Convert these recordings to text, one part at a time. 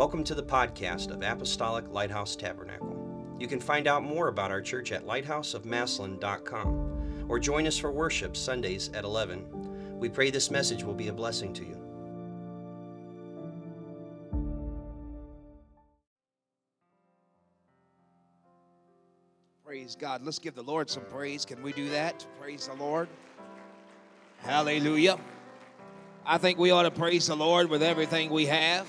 Welcome to the podcast of Apostolic Lighthouse Tabernacle. You can find out more about our church at lighthouseofmassillon.com or join us for worship Sundays at 11. We pray this message will be a blessing to you. Praise God. Let's give the Lord some praise. Can we do that? Praise the Lord. Hallelujah. I think we ought to praise the Lord with everything we have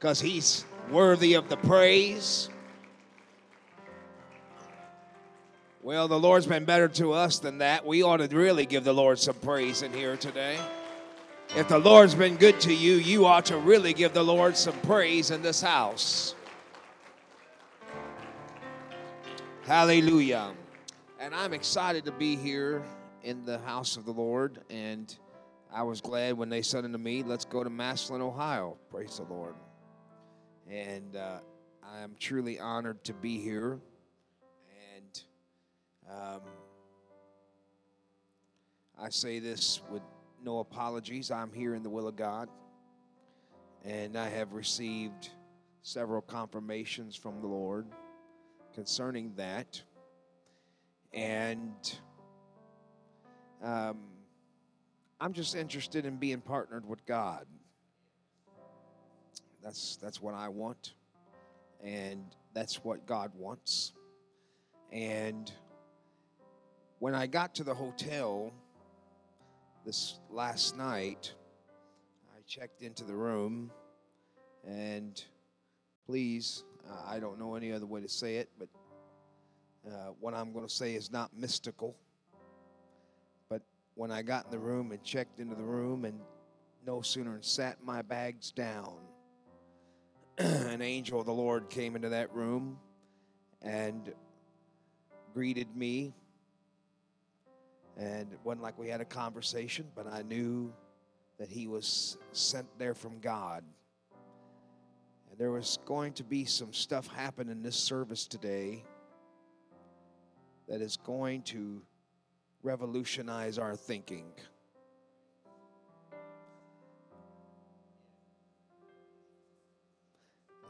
because He's worthy of the praise. Well, the Lord's been better to us than that. We ought to really give the Lord some praise in here today. If the Lord's been good to you, you ought to really give the Lord some praise in this house. Hallelujah. And I'm excited to be here in the house of the Lord. And I was glad when they said unto me, Let's go to Massillon, Ohio. Praise the Lord. And uh, I am truly honored to be here. And um, I say this with no apologies. I'm here in the will of God. And I have received several confirmations from the Lord concerning that. And um, I'm just interested in being partnered with God. That's that's what I want, and that's what God wants. And when I got to the hotel this last night, I checked into the room, and please, uh, I don't know any other way to say it, but uh, what I'm going to say is not mystical. But when I got in the room and checked into the room, and no sooner sat my bags down an angel of the Lord came into that room and greeted me. And it wasn't like we had a conversation, but I knew that he was sent there from God. And there was going to be some stuff happen in this service today that is going to revolutionize our thinking.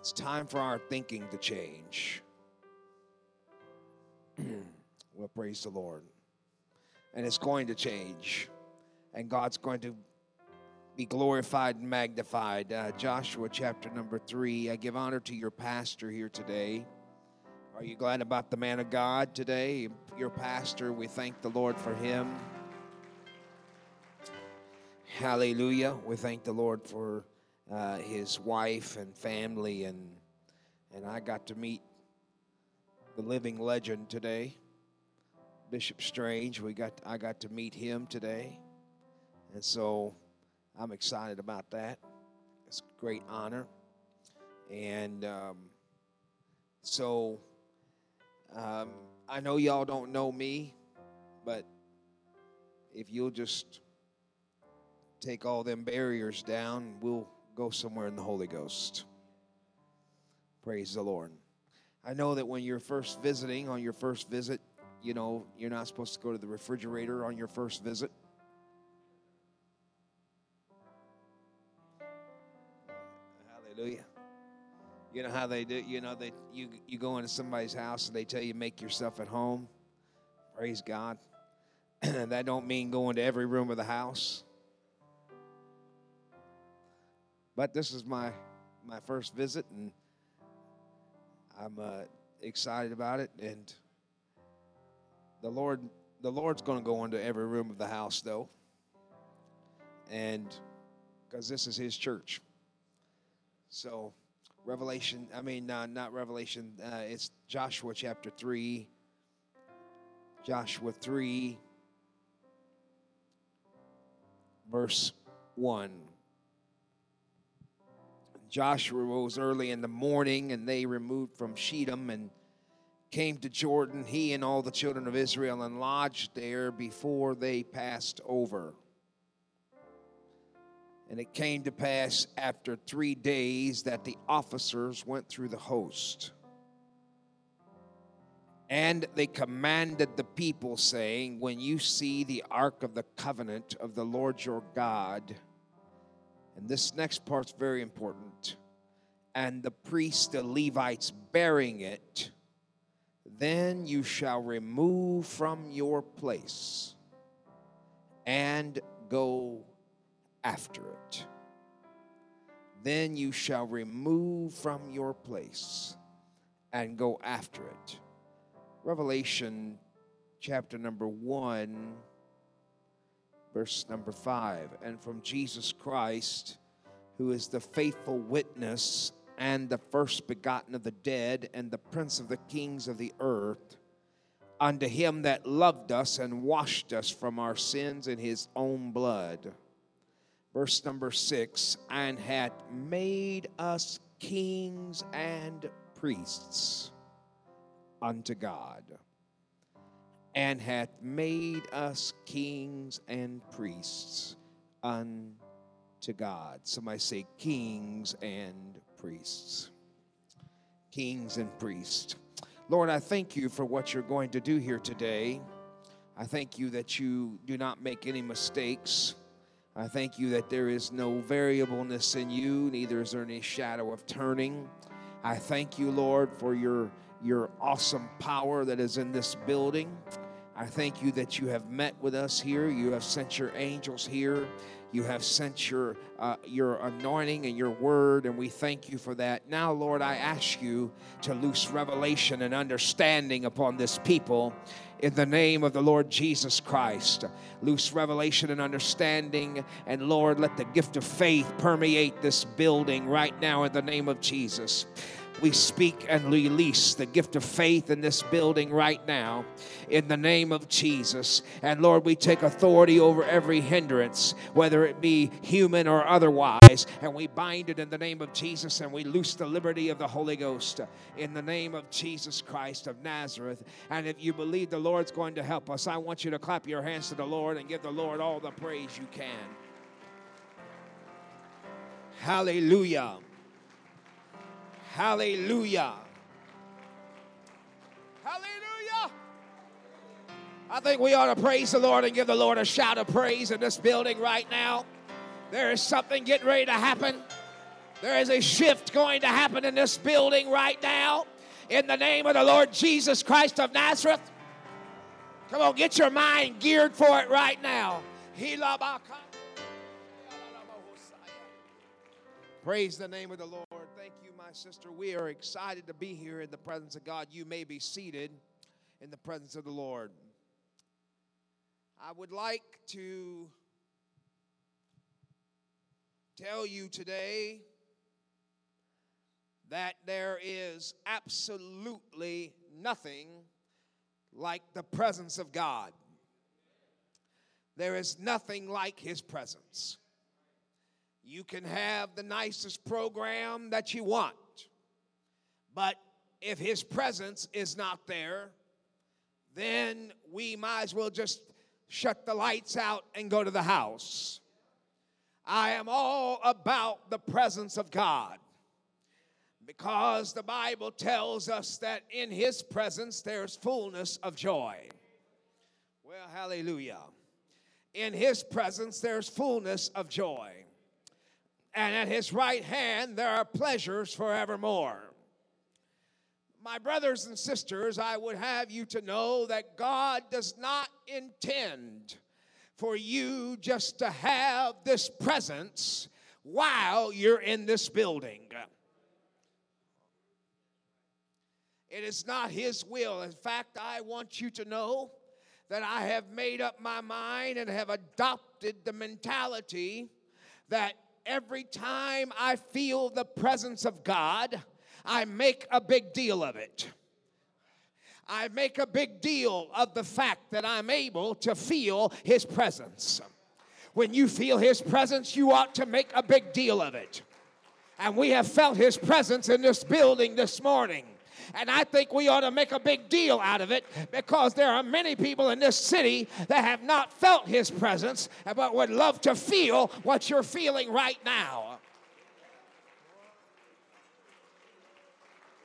It's time for our thinking to change. well, praise the Lord. And it's going to change. And God's going to be glorified and magnified. Uh, Joshua chapter number three. I give honor to your pastor here today. Are you glad about the man of God today? Your pastor, we thank the Lord for him. Hallelujah. We thank the Lord for uh, his wife and family, and and I got to meet the living legend today, Bishop Strange. We got I got to meet him today, and so I'm excited about that. It's a great honor, and um, so um, I know y'all don't know me, but if you'll just take all them barriers down, we'll go somewhere in the Holy Ghost. Praise the Lord. I know that when you're first visiting, on your first visit, you know, you're not supposed to go to the refrigerator on your first visit. Hallelujah. You know how they do, you know, they you you go into somebody's house and they tell you make yourself at home. Praise God. that don't mean going to every room of the house. But this is my my first visit, and I'm uh, excited about it. And the Lord, the Lord's going to go into every room of the house, though, and because this is His church. So, Revelation. I mean, uh, not Revelation. Uh, it's Joshua chapter three. Joshua three, verse one. Joshua rose early in the morning, and they removed from Shechem and came to Jordan, he and all the children of Israel, and lodged there before they passed over. And it came to pass after three days that the officers went through the host. And they commanded the people, saying, When you see the ark of the covenant of the Lord your God, and this next part's very important. and the priests, the Levites, bearing it, then you shall remove from your place and go after it. Then you shall remove from your place and go after it. Revelation chapter number 1, verse number 5. And from Jesus Christ, who is the faithful witness and the first begotten of the dead and the prince of the kings of the earth, unto him that loved us and washed us from our sins in his own blood. Verse number six, and hath made us kings and priests unto God, and hath made us kings and priests unto God. Somebody say, kings and priests. Kings and priests. Lord, I thank you for what you're going to do here today. I thank you that you do not make any mistakes. I thank you that there is no variableness in you, neither is there any shadow of turning. I thank you, Lord, for your, your awesome power that is in this building. I thank you that you have met with us here. You have sent your angels here. You have sent your, uh, your anointing and your word, and we thank you for that. Now, Lord, I ask you to loose revelation and understanding upon this people in the name of the Lord Jesus Christ. Loose revelation and understanding, and Lord, let the gift of faith permeate this building right now in the name of Jesus we speak and release the gift of faith in this building right now in the name of Jesus. And Lord, we take authority over every hindrance, whether it be human or otherwise, and we bind it in the name of Jesus and we loose the liberty of the Holy Ghost in the name of Jesus Christ of Nazareth. And if you believe the Lord's going to help us, I want you to clap your hands to the Lord and give the Lord all the praise you can. Hallelujah. Hallelujah. Hallelujah. I think we ought to praise the Lord and give the Lord a shout of praise in this building right now. There is something getting ready to happen. There is a shift going to happen in this building right now. In the name of the Lord Jesus Christ of Nazareth. Come on, get your mind geared for it right now. Praise the name of the Lord my sister, we are excited to be here in the presence of God. You may be seated in the presence of the Lord. I would like to tell you today that there is absolutely nothing like the presence of God. There is nothing like His presence. You can have the nicest program that you want, but if His presence is not there, then we might as well just shut the lights out and go to the house. I am all about the presence of God because the Bible tells us that in His presence there's fullness of joy. Well, hallelujah. In His presence there's fullness of joy and at his right hand there are pleasures forevermore. My brothers and sisters, I would have you to know that God does not intend for you just to have this presence while you're in this building. It is not His will. In fact, I want you to know that I have made up my mind and have adopted the mentality that every time I feel the presence of God, I make a big deal of it. I make a big deal of the fact that I'm able to feel His presence. When you feel His presence, you ought to make a big deal of it. And we have felt His presence in this building this morning. And I think we ought to make a big deal out of it because there are many people in this city that have not felt his presence but would love to feel what you're feeling right now.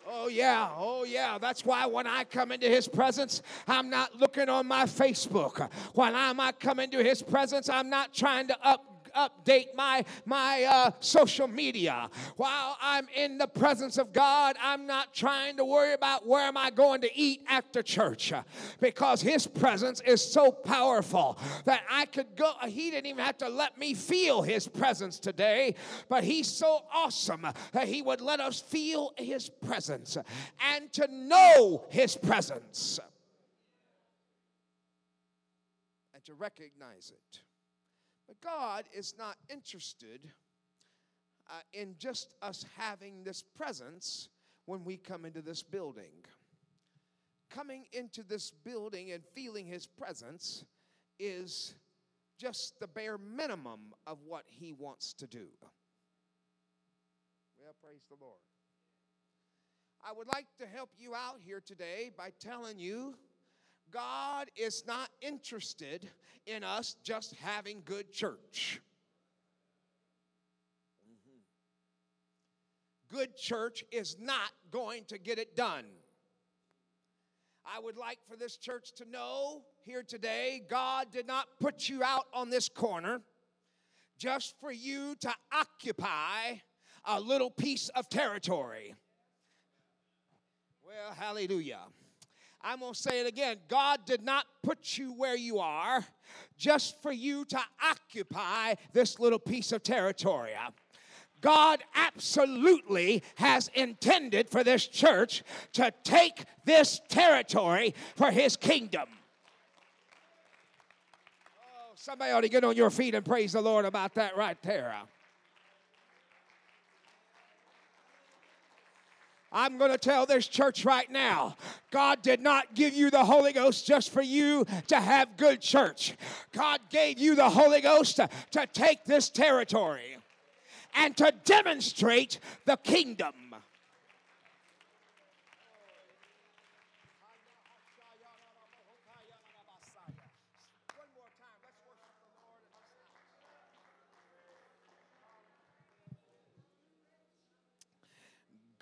Oh, yeah, oh, yeah. That's why when I come into his presence, I'm not looking on my Facebook. When I might come into his presence, I'm not trying to up update my, my uh, social media. While I'm in the presence of God, I'm not trying to worry about where am I going to eat after church because His presence is so powerful that I could go. He didn't even have to let me feel His presence today, but He's so awesome that He would let us feel His presence and to know His presence and to recognize it. God is not interested uh, in just us having this presence when we come into this building. Coming into this building and feeling His presence is just the bare minimum of what He wants to do. Well, praise the Lord. I would like to help you out here today by telling you God is not interested in us just having good church. Mm-hmm. Good church is not going to get it done. I would like for this church to know here today God did not put you out on this corner just for you to occupy a little piece of territory. Well, hallelujah. I'm going to say it again. God did not put you where you are just for you to occupy this little piece of territory. God absolutely has intended for this church to take this territory for his kingdom. Oh, somebody ought to get on your feet and praise the Lord about that right there. I'm going to tell this church right now God did not give you the Holy Ghost just for you to have good church. God gave you the Holy Ghost to, to take this territory and to demonstrate the kingdom.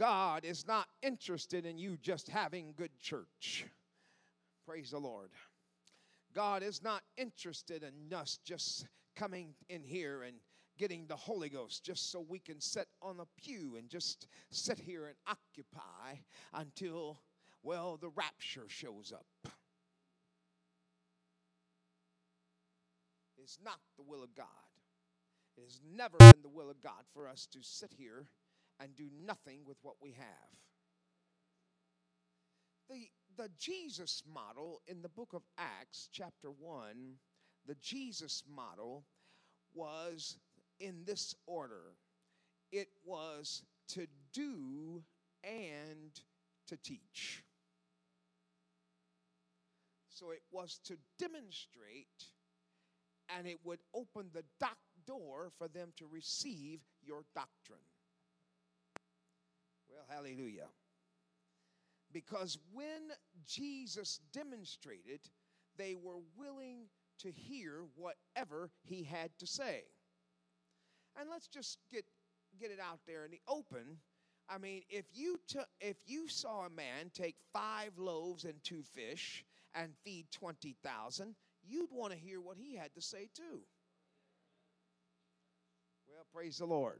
God is not interested in you just having good church. Praise the Lord. God is not interested in us just coming in here and getting the Holy Ghost just so we can sit on a pew and just sit here and occupy until, well, the rapture shows up. It's not the will of God. It has never been the will of God for us to sit here and do nothing with what we have. The, the Jesus model in the book of Acts, chapter 1, the Jesus model was in this order it was to do and to teach. So it was to demonstrate, and it would open the doc- door for them to receive your doctrine. Hallelujah. Because when Jesus demonstrated, they were willing to hear whatever he had to say. And let's just get get it out there in the open. I mean, if you took if you saw a man take 5 loaves and 2 fish and feed 20,000, you'd want to hear what he had to say too. Well, praise the Lord.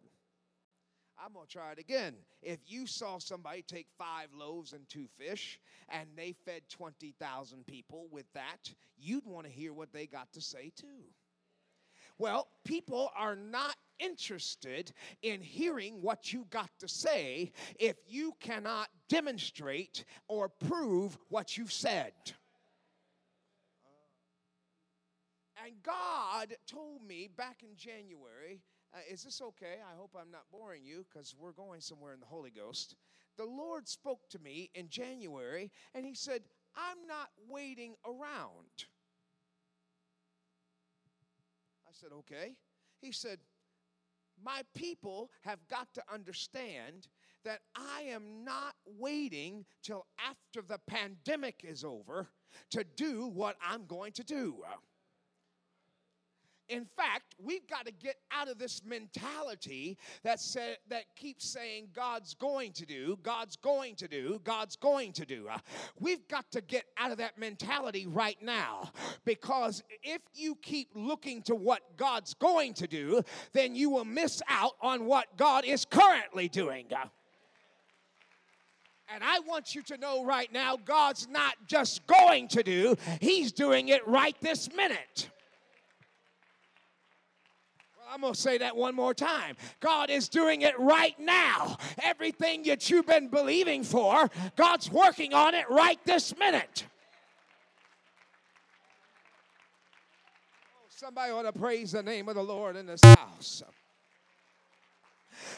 I'm going to try it again. If you saw somebody take five loaves and two fish and they fed 20,000 people with that, you'd want to hear what they got to say too. Well, people are not interested in hearing what you got to say if you cannot demonstrate or prove what you've said. And God told me back in January uh, is this okay? I hope I'm not boring you because we're going somewhere in the Holy Ghost. The Lord spoke to me in January and He said, I'm not waiting around. I said, okay. He said, My people have got to understand that I am not waiting till after the pandemic is over to do what I'm going to do. In fact, we've got to get out of this mentality that said, that keeps saying God's going to do, God's going to do, God's going to do. Uh, we've got to get out of that mentality right now because if you keep looking to what God's going to do, then you will miss out on what God is currently doing. Uh, and I want you to know right now, God's not just going to do, He's doing it right this minute. I'm going to say that one more time. God is doing it right now. Everything that you've been believing for, God's working on it right this minute. Oh, somebody ought to praise the name of the Lord in this house.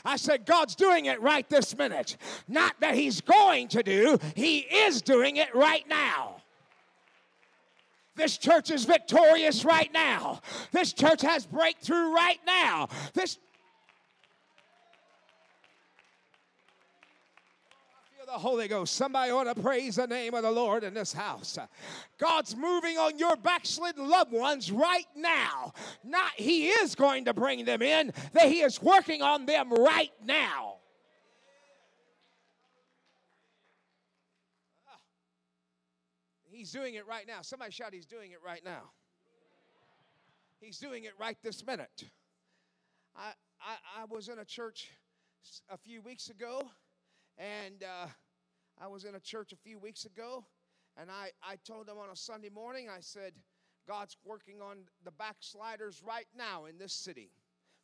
I said, God's doing it right this minute. Not that He's going to do, He is doing it right now. This church is victorious right now. This church has breakthrough right now. This feel the Holy Ghost. Somebody ought to praise the name of the Lord in this house. God's moving on your backslidden loved ones right now. Not He is going to bring them in, that He is working on them right now. He's doing it right now. Somebody shout, He's doing it right now. He's doing it right this minute. I, I, I was in a church a few weeks ago, and uh, I was in a church a few weeks ago, and I, I told them on a Sunday morning, I said, God's working on the backsliders right now in this city.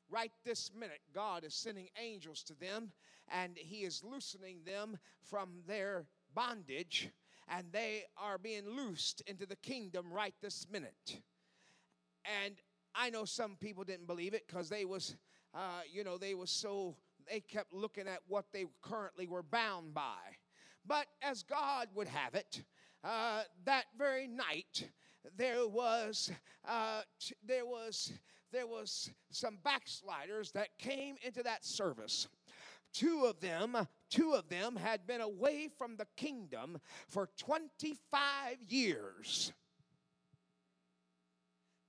Right this minute, God is sending angels to them, and He is loosening them from their bondage and they are being loosed into the kingdom right this minute. And I know some people didn't believe it because they was, uh, you know, they was so they kept looking at what they currently were bound by. But as God would have it, uh, that very night there was uh, there was there was some backsliders that came into that service Two of them, two of them had been away from the kingdom for 25 years.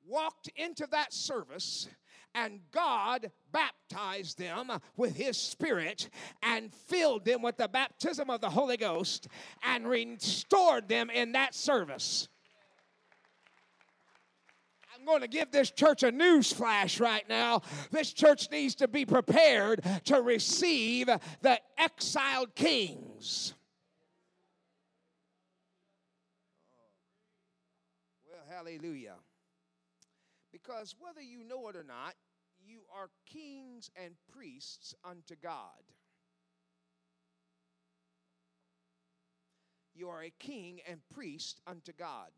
Walked into that service and God baptized them with His Spirit and filled them with the baptism of the Holy Ghost and restored them in that service. I'm going to give this church a news flash right now. This church needs to be prepared to receive the exiled kings. Well, hallelujah. Because whether you know it or not, you are kings and priests unto God. You are a king and priest unto God.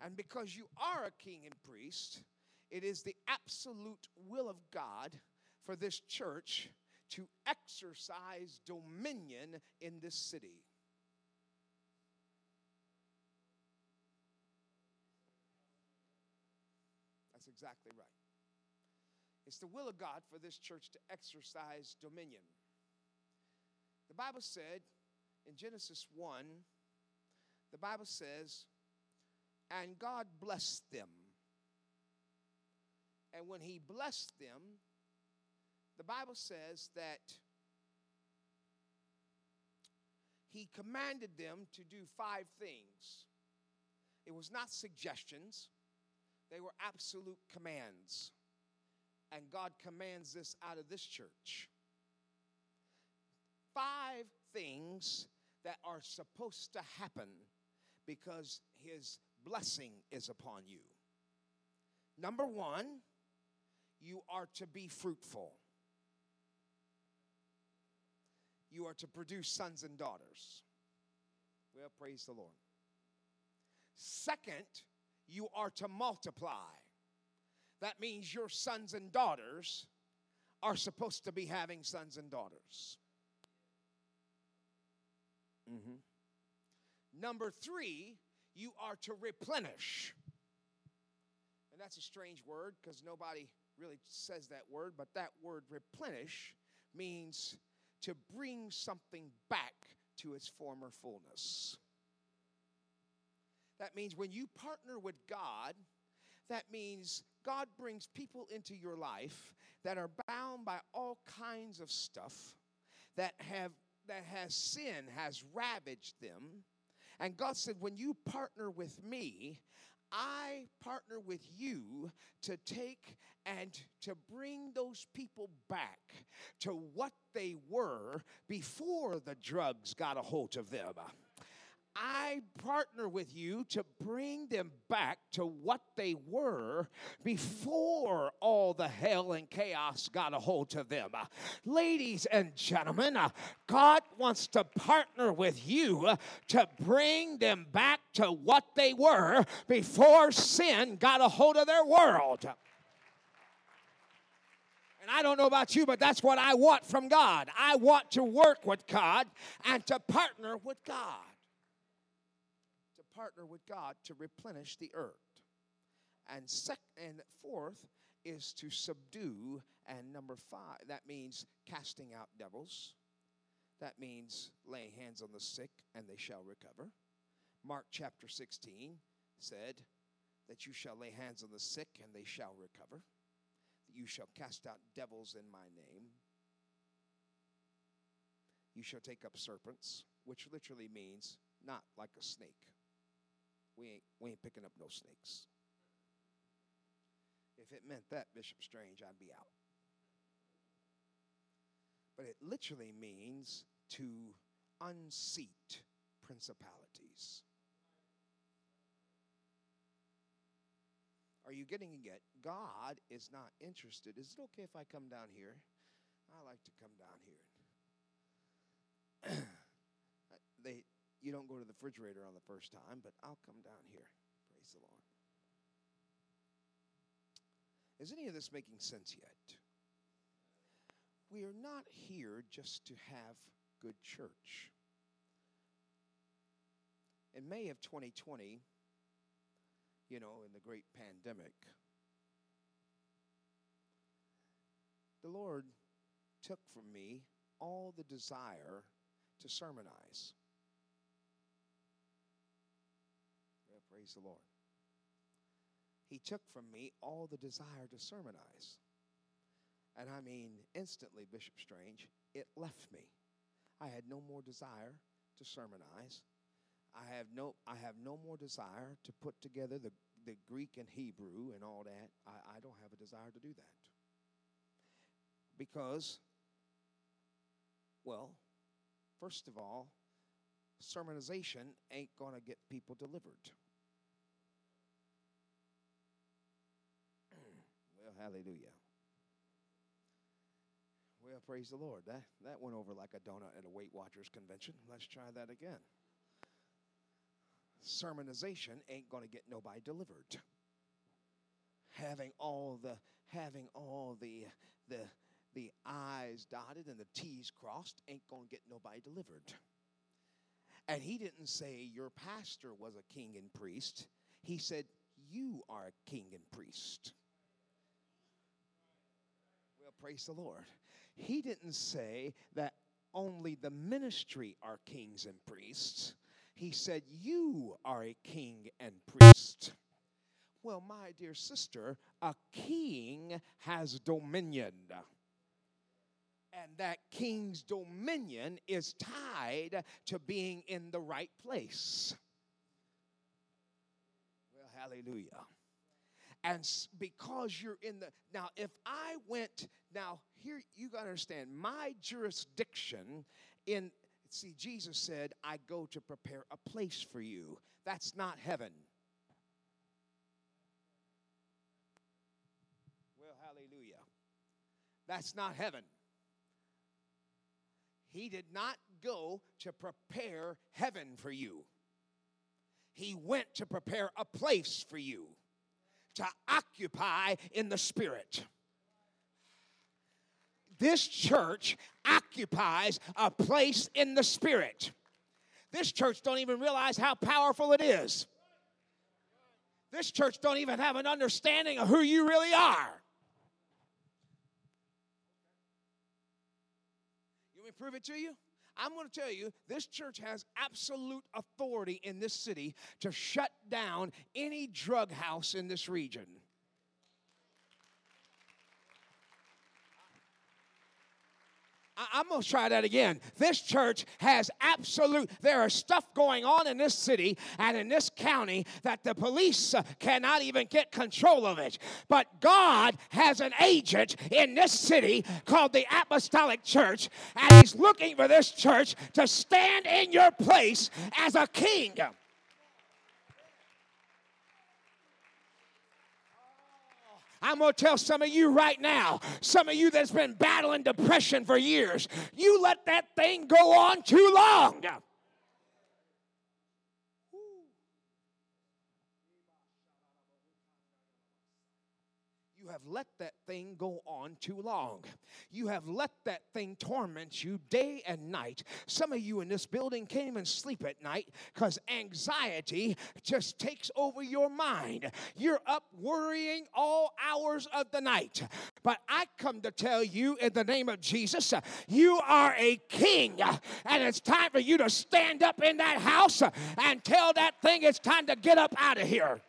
And because you are a king and priest, it is the absolute will of God for this church to exercise dominion in this city. That's exactly right. It's the will of God for this church to exercise dominion. The Bible said in Genesis 1, the Bible says, and God blessed them. And when He blessed them, the Bible says that He commanded them to do five things. It was not suggestions, they were absolute commands. And God commands this out of this church. Five things that are supposed to happen because His blessing is upon you. Number one, you are to be fruitful. You are to produce sons and daughters. Well, praise the Lord. Second, you are to multiply. That means your sons and daughters are supposed to be having sons and daughters. Mm-hmm. Number three, you are to replenish. And that's a strange word because nobody really says that word, but that word replenish means to bring something back to its former fullness. That means when you partner with God, that means God brings people into your life that are bound by all kinds of stuff that have that has sin has ravaged them. And God said, when you partner with me, I partner with you to take and to bring those people back to what they were before the drugs got a hold of them. I partner with you to bring them back to what they were before all the hell and chaos got a hold of them. Ladies and gentlemen, God wants to partner with you to bring them back to what they were before sin got a hold of their world. And I don't know about you, but that's what I want from God. I want to work with God and to partner with God partner with God to replenish the earth. And sec- and fourth is to subdue and number 5 that means casting out devils. That means laying hands on the sick and they shall recover. Mark chapter 16 said that you shall lay hands on the sick and they shall recover. That you shall cast out devils in my name. You shall take up serpents, which literally means not like a snake we ain't, we ain't picking up no snakes. If it meant that, Bishop Strange, I'd be out. But it literally means to unseat principalities. Are you getting it? God is not interested. Is it okay if I come down here? I like to come down here. they you don't go to the refrigerator on the first time, but I'll come down here. Praise the Lord. Is any of this making sense yet? We are not here just to have good church. In May of 2020, you know, in the great pandemic, the Lord took from me all the desire to sermonize. Praise the Lord. He took from me all the desire to sermonize. And I mean, instantly, Bishop Strange, it left me. I had no more desire to sermonize. I have no, I have no more desire to put together the, the Greek and Hebrew and all that. I, I don't have a desire to do that. Because, well, first of all, sermonization ain't going to get people delivered. Hallelujah. Well, praise the Lord. That, that went over like a donut at a Weight Watchers convention. Let's try that again. Sermonization ain't going to get nobody delivered. Having all the having all the the the I's dotted and the T's crossed ain't going to get nobody delivered. And he didn't say your pastor was a king and priest. He said you are a king and priest. Praise the Lord. He didn't say that only the ministry are kings and priests. He said, You are a king and priest. Well, my dear sister, a king has dominion. And that king's dominion is tied to being in the right place. Well, hallelujah and because you're in the now if i went now here you got to understand my jurisdiction in see jesus said i go to prepare a place for you. That's not heaven. Well hallelujah. That's not heaven. He did not go to prepare heaven for you. He went to prepare a place for you to occupy in the Spirit. This church occupies a place in the Spirit. This church don't even realize how powerful it is. This church don't even have an understanding of who you really are. You want me to prove it to you? I'm going to tell you, this church has absolute authority in this city to shut down any drug house in this region. I- am going to try that again. This church has absolute, there is stuff going on in this city and in this county that the police cannot even get control of it. But God has an agent in this city called the Apostolic Church, and He's looking for this church to stand in your place as a king. I'm going to tell some of you right now, some of you that's been battling depression for years, you let that thing go on too long. You have let that thing go on too long. You have let that thing torment you day and night. Some of you in this building can't even sleep at night because anxiety just takes over your mind. You're up worrying all hours of the night. But I come to tell you in the name of Jesus, you are a king, and it's time for you to stand up in that house and tell that thing it's time to get up out of here.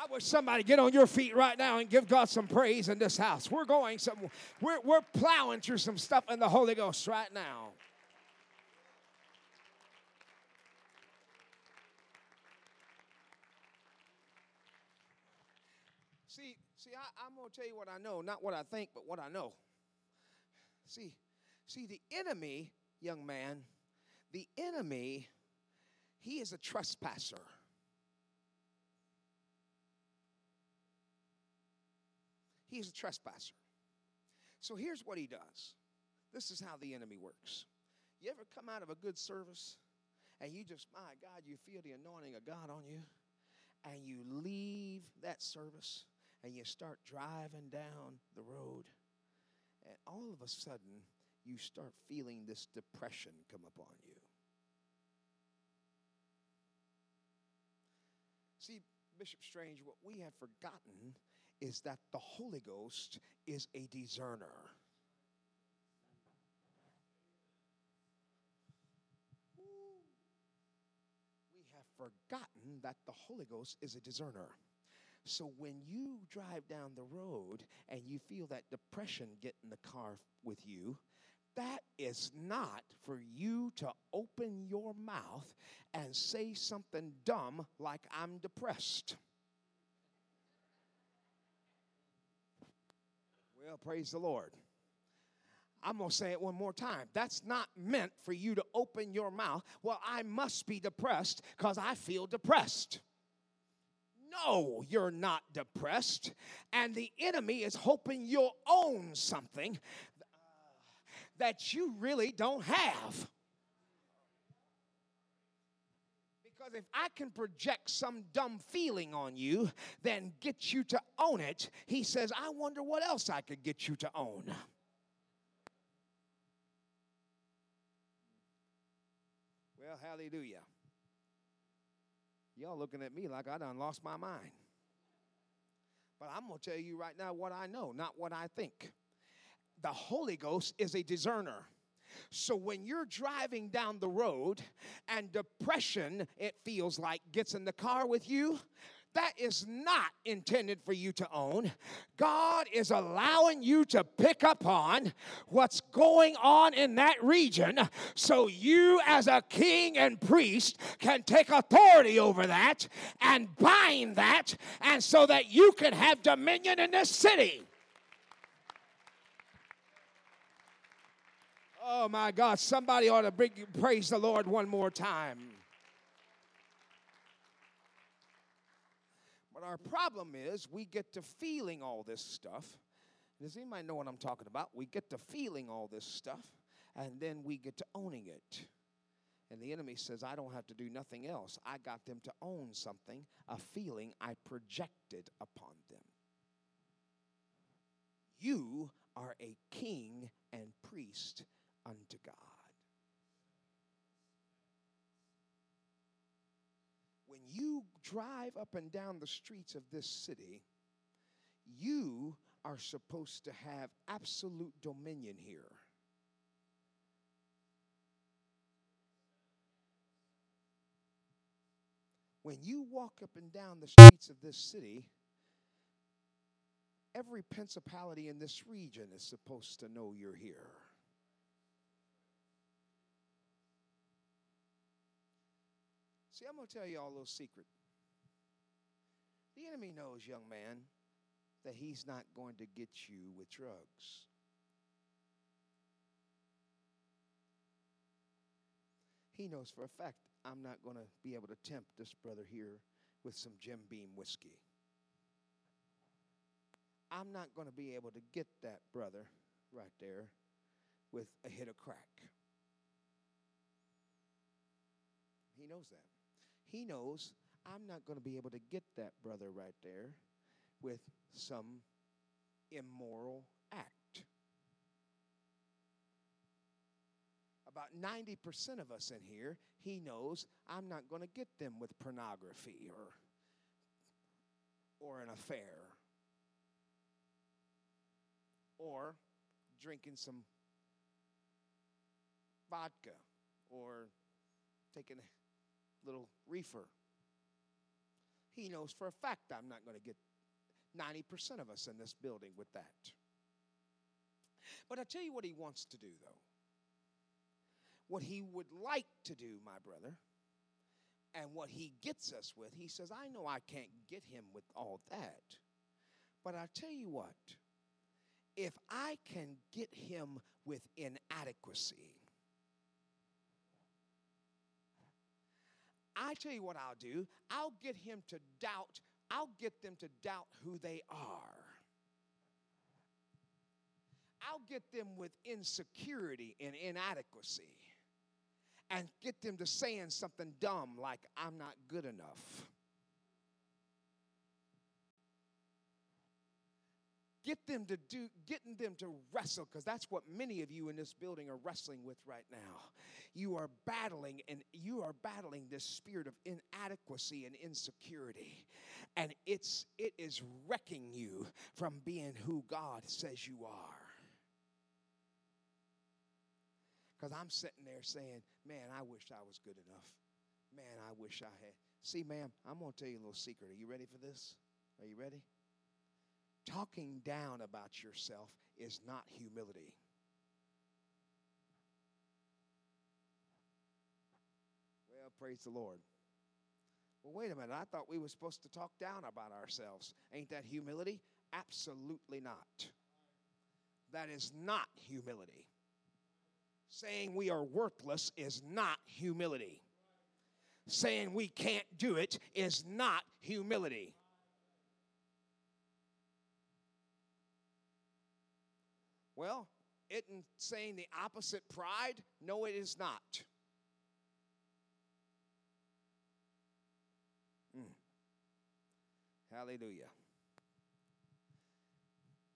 I wish somebody get on your feet right now and give God some praise in this house. We're going some we're we're plowing through some stuff in the Holy Ghost right now. See, see, I, I'm gonna tell you what I know, not what I think, but what I know. See, see, the enemy, young man, the enemy, he is a trespasser. He's a trespasser. So here's what he does this is how the enemy works. You ever come out of a good service and you just, my God, you feel the anointing of God on you, and you leave that service and you start driving down the road, and all of a sudden you start feeling this depression come upon you. See, Bishop Strange, what we have forgotten is that the Holy Ghost is a discerner. We have forgotten that the Holy Ghost is a discerner. So when you drive down the road and you feel that depression get in the car with you, that is not for you to open your mouth and say something dumb like, I'm depressed. Well, praise the Lord. I'm going to say it one more time. That's not meant for you to open your mouth. Well, I must be depressed because I feel depressed. No, you're not depressed. And the enemy is hoping you'll own something uh, that you really don't have. Because if I can project some dumb feeling on you, then get you to own it, he says, I wonder what else I could get you to own. Well, hallelujah. Y'all looking at me like I done lost my mind. But I'm going to tell you right now what I know, not what I think. The Holy Ghost is a discerner. So when you're driving down the road and depression, it feels like, gets in the car with you, that is not intended for you to own. God is allowing you to pick up on what's going on in that region so you, as a king and priest, can take authority over that and bind that, and so that you can have dominion in this city. Oh my God, somebody ought to bring, praise the Lord one more time. But our problem is we get to feeling all this stuff. Does anybody know what I'm talking about? We get to feeling all this stuff, and then we get to owning it. And the enemy says, I don't have to do nothing else. I got them to own something, a feeling I projected upon them. You are a king and priest unto God. When you drive up and down the streets of this city, you are supposed to have absolute dominion here. When you walk up and down the streets of this city, every principality in this region is supposed to know you're here. See, I'm going to tell you all a little secret. The enemy knows, young man, that he's not going to get you with drugs. He knows for a fact I'm not going to be able to tempt this brother here with some Jim Beam whiskey. I'm not going to be able to get that brother right there with a hit of crack. He knows that. He knows I'm not going to be able to get that brother right there with some immoral act. About 90% of us in here, he knows I'm not going to get them with pornography or, or an affair or drinking some vodka or taking a little reefer. He knows for a fact I'm not going to get 90% of us in this building with that. But I tell you what he wants to do, though. What he would like to do, my brother, and what he gets us with, he says, I know I can't get him with all that. But I tell you what, if I can get him with inadequacy, I tell you what I'll do. I'll get him to doubt, I'll get them to doubt who they are. I'll get them with insecurity and inadequacy and get them to saying something dumb like, I'm not good enough. Get them to do getting them to wrestle because that's what many of you in this building are wrestling with right now. You are battling and you are battling this spirit of inadequacy and insecurity. And it's it is wrecking you from being who god says you are. Because i'm sitting there saying man i wish i was good enough. Man i wish i had. See ma'am i'm going to tell you a little secret. Are you ready for this? Are you ready talking down about yourself is not humility. Well, praise the Lord. Well, wait a minute. I thought we were supposed to talk down about ourselves. Ain't that humility? Absolutely not. That is not humility. Saying we are worthless is not humility. Saying we can't do it is not humility. Well, isn't saying the opposite pride? No, it is not. Mm. Hallelujah.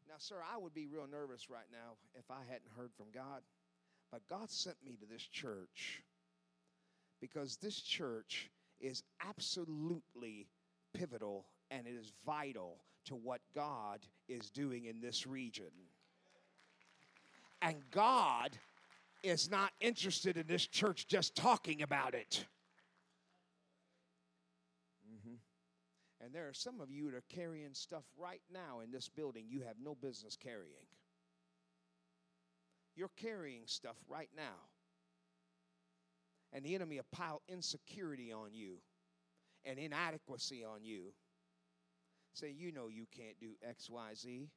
Now, sir, I would be real nervous right now if I hadn't heard from God. But God sent me to this church because this church is absolutely pivotal and it is vital to what God is doing in this region. And God is not interested in this church just talking about it. Mm-hmm. And there are some of you that are carrying stuff right now in this building you have no business carrying. You're carrying stuff right now. And the enemy will pile insecurity on you and inadequacy on you. Say, you know you can't do X, Y, Z.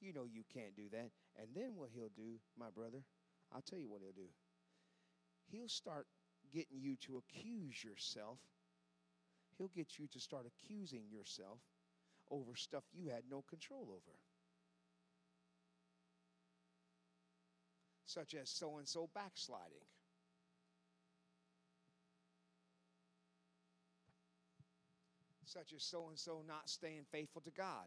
You know you can't do that. And then what he'll do, my brother, I'll tell you what he'll do. He'll start getting you to accuse yourself. He'll get you to start accusing yourself over stuff you had no control over. Such as so and so backsliding. Such as so and so not staying faithful to God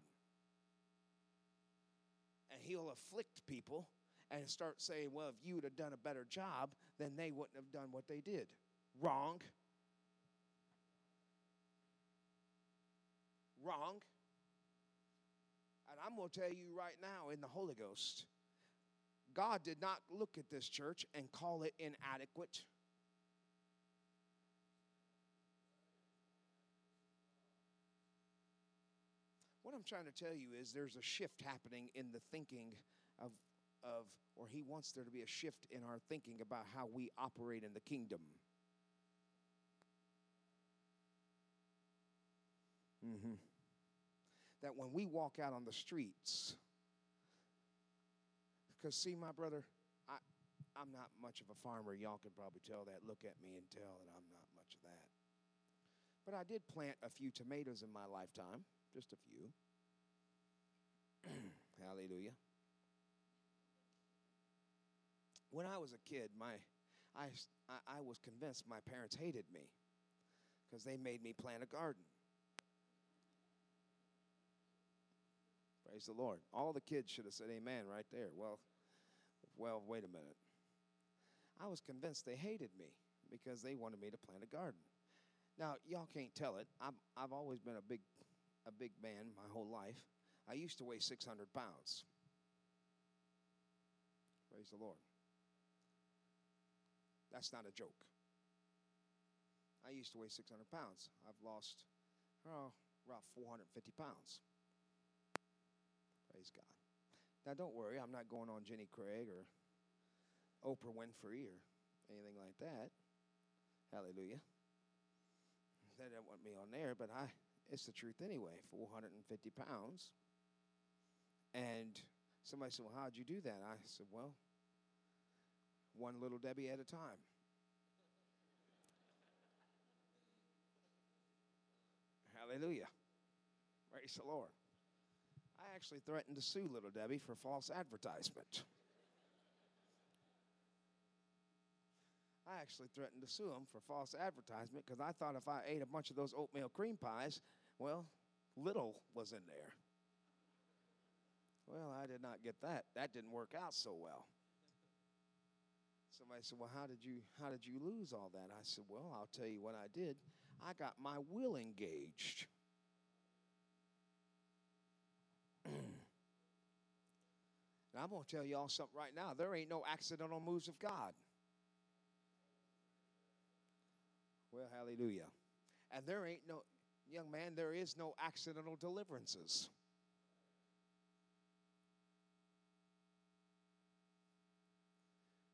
and he'll afflict people and start saying, well, if you would have done a better job, then they wouldn't have done what they did. Wrong. Wrong. And I'm going to tell you right now in the Holy Ghost, God did not look at this church and call it inadequate. I'm trying to tell you is there's a shift happening in the thinking of of or he wants there to be a shift in our thinking about how we operate in the kingdom. Mm-hmm. That when we walk out on the streets, because see, my brother, I, I'm not much of a farmer. Y'all can probably tell that. Look at me and tell that I'm not much of that. But I did plant a few tomatoes in my lifetime, just a few. Hallelujah. When I was a kid, my, I, I was convinced my parents hated me because they made me plant a garden. Praise the Lord. All the kids should have said amen right there. Well, well, wait a minute. I was convinced they hated me because they wanted me to plant a garden. Now, y'all can't tell it. I'm, I've always been a big, a big man my whole life. I used to weigh 600 pounds. Praise the Lord. That's not a joke. I used to weigh 600 pounds. I've lost, oh, about 450 pounds. Praise God. Now, don't worry, I'm not going on Jenny Craig or Oprah Winfrey or anything like that. Hallelujah. They didn't want me on there, but I it's the truth anyway. 450 pounds. And somebody said, Well, how'd you do that? I said, Well, one little Debbie at a time. Hallelujah. Praise the Lord. I actually threatened to sue Little Debbie for false advertisement. Actually threatened to sue them for false advertisement because I thought if I ate a bunch of those oatmeal cream pies, well, little was in there. Well, I did not get that. That didn't work out so well. Somebody said, "Well, how did you how did you lose all that?" I said, "Well, I'll tell you what I did. I got my will engaged." And I'm going to tell y'all something right now. There ain't no accidental moves of God. Well, hallelujah. And there ain't no, young man, there is no accidental deliverances.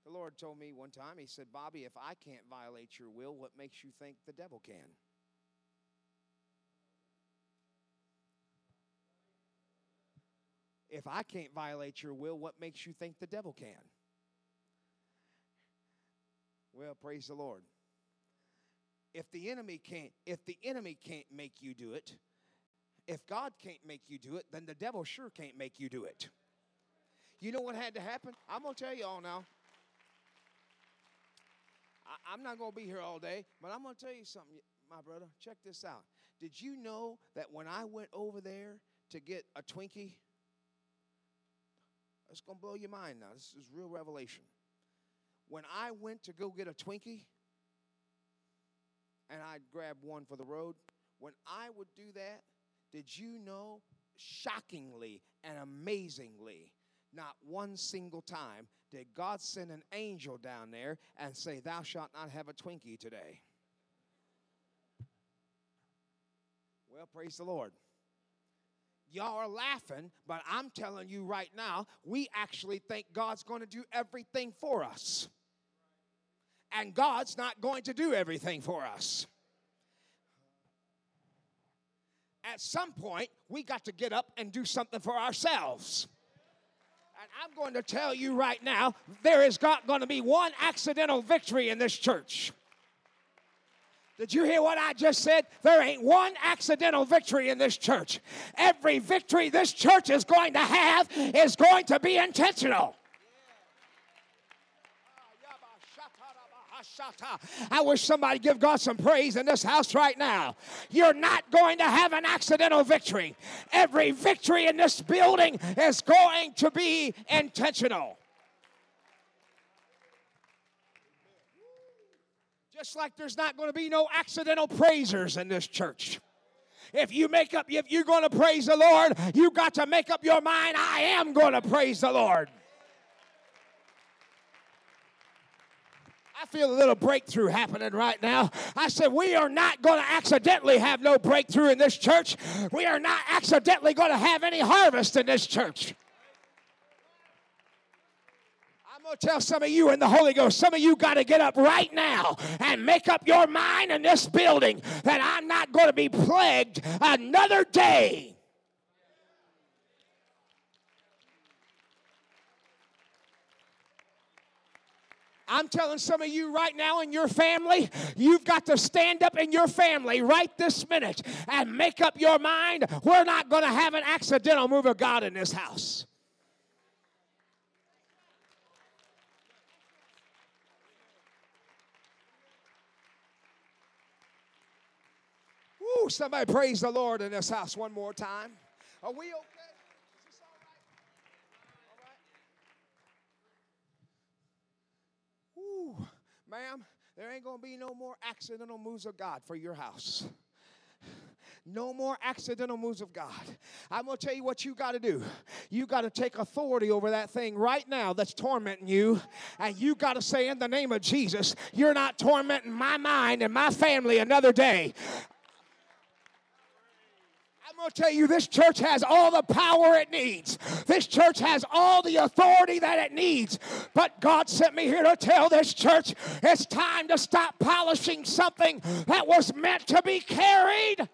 The Lord told me one time, He said, Bobby, if I can't violate your will, what makes you think the devil can? If I can't violate your will, what makes you think the devil can? Well, praise the Lord. If the enemy can't if the enemy can't make you do it, if God can't make you do it, then the devil sure can't make you do it. You know what had to happen? I'm going to tell you all now. I, am not going to be here all day, but I'm going to tell you something, my brother. Check this out. Did you know that when I went over there to get a Twinkie, it's going to blow your mind now. This is real revelation. When I went to go get a Twinkie, and I'd grab one for the road, when I would do that, did you know, shockingly and amazingly, not one single time did God send an angel down there and say, Thou shalt not have a Twinkie today. Well, praise the Lord. Y'all are laughing, but I'm telling you right now, we actually think God's going to do everything for us. And God's not going to do everything for us. At some point, we got to get up and do something for ourselves. And I'm going to tell you right now, there is not going to be one accidental victory in this church. Did you hear what I just said? There ain't one accidental victory in this church. Every victory this church is going to have is going to be intentional. I wish somebody give God some praise in this house right now. You're not going to have an accidental victory. Every victory in this building is going to be intentional. Just like there's not going to be no accidental praisers in this church. If you make up, if you're going to praise the Lord, you got to make up your mind, I am going to praise the Lord. I feel a little breakthrough happening right now. I said, We are not going to accidentally have no breakthrough in this church. We are not accidentally going to have any harvest in this church. I'm going to tell some of you in the Holy Ghost, some of you got to get up right now and make up your mind in this building that I'm not going to be plagued another day. I'm telling some of you right now in your family, you've got to stand up in your family right this minute and make up your mind. We're not going to have an accidental move of God in this house. Ooh, somebody praise the Lord in this house one more time. Are we okay? Ma'am, there ain't going to be no more accidental moves of God for your house. No more accidental moves of God. I'm going to tell you what you got to do. You got to take authority over that thing right now that's tormenting you. And you got to say, in the name of Jesus, you're not tormenting my mind and my family another day. Going to tell you, this church has all the power it needs. This church has all the authority that it needs. But God sent me here to tell this church it's time to stop polishing something that was meant to be carried.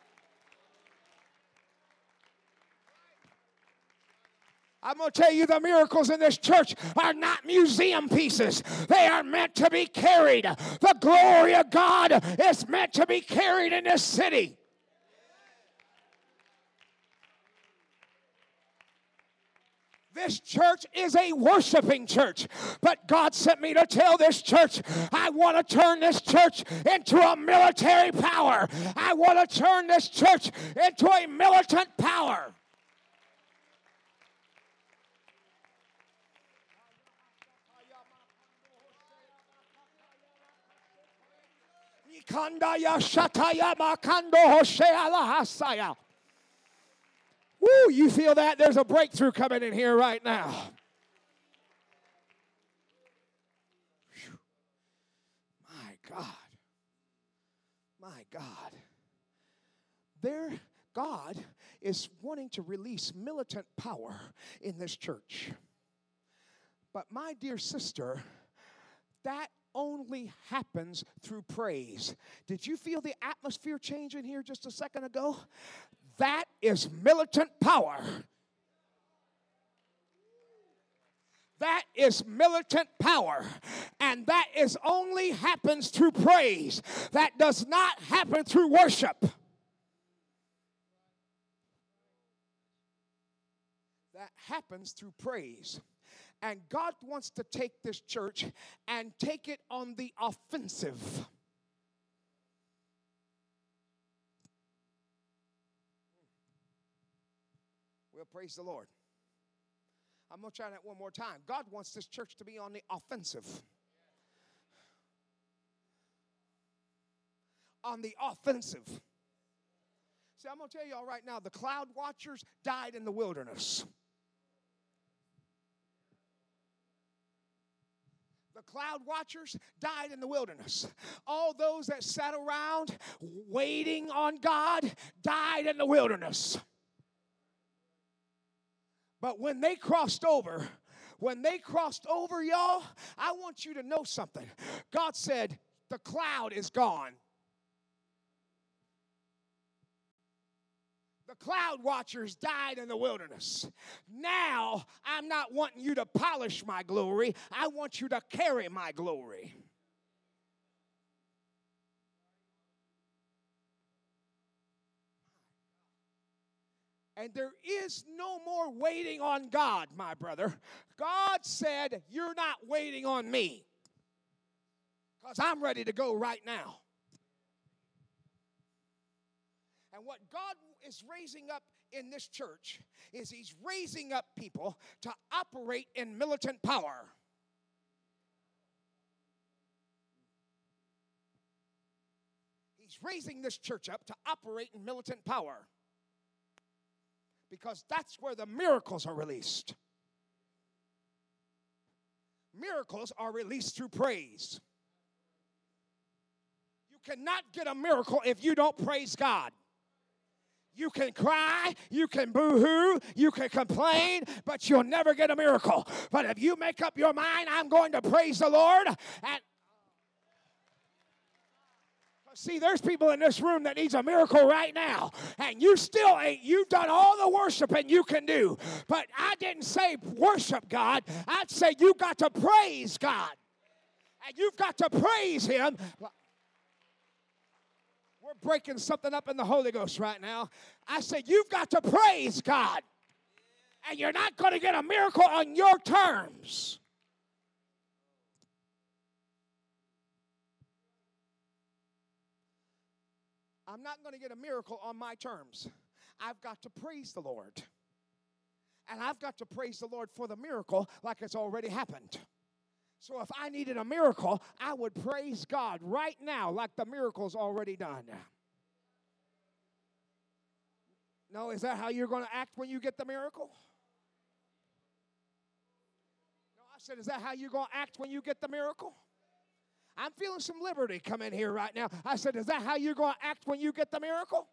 I'm going to tell you the miracles in this church are not museum pieces. They are meant to be carried. The glory of God is meant to be carried in this city. This church is a worshiping church. But God sent me to tell this church, I want to turn this church into a military power. I want to turn this church into a militant power. Shataya Makando. Woo, you feel that? There's a breakthrough coming in here right now. Whew. My God. My God. There, God is wanting to release militant power in this church. But, my dear sister, that only happens through praise. Did you feel the atmosphere change in here just a second ago? That is militant power. That is militant power. And that is only happens through praise. That does not happen through worship. That happens through praise. And God wants to take this church and take it on the offensive. Well, praise the Lord. I'm going to try that one more time. God wants this church to be on the offensive. On the offensive. See, I'm going to tell y'all right now the cloud watchers died in the wilderness. The cloud watchers died in the wilderness. All those that sat around waiting on God died in the wilderness. But when they crossed over, when they crossed over, y'all, I want you to know something. God said, The cloud is gone. The cloud watchers died in the wilderness. Now, I'm not wanting you to polish my glory, I want you to carry my glory. And there is no more waiting on God, my brother. God said, You're not waiting on me. Because I'm ready to go right now. And what God is raising up in this church is He's raising up people to operate in militant power. He's raising this church up to operate in militant power because that's where the miracles are released. Miracles are released through praise. You cannot get a miracle if you don't praise God. You can cry, you can boo hoo, you can complain, but you'll never get a miracle. But if you make up your mind, I'm going to praise the Lord, and See, there's people in this room that needs a miracle right now, and you still ain't. You've done all the worshiping you can do, but I didn't say worship God. I'd say you got to praise God, and you've got to praise Him. We're breaking something up in the Holy Ghost right now. I said you've got to praise God, and you're not going to get a miracle on your terms. I'm not going to get a miracle on my terms. I've got to praise the Lord. And I've got to praise the Lord for the miracle like it's already happened. So if I needed a miracle, I would praise God right now like the miracle's already done. No, is that how you're going to act when you get the miracle? No, I said, is that how you're going to act when you get the miracle? I'm feeling some liberty come in here right now. I said, Is that how you're going to act when you get the miracle?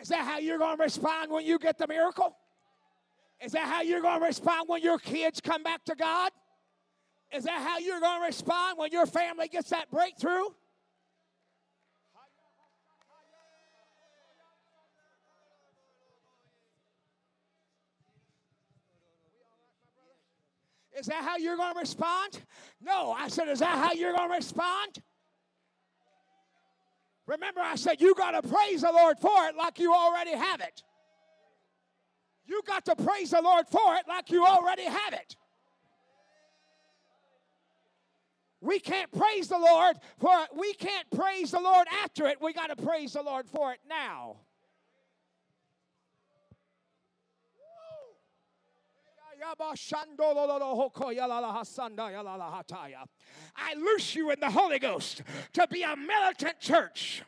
Is that how you're going to respond when you get the miracle? Is that how you're going to respond when your kids come back to God? Is that how you're going to respond when your family gets that breakthrough? Is that how you're going to respond? No. I said, Is that how you're going to respond? Remember, I said, You got to praise the Lord for it like you already have it. You got to praise the Lord for it like you already have it. We can't praise the Lord for it. We can't praise the Lord after it. We got to praise the Lord for it now. I loose you in the Holy Ghost to be a militant church.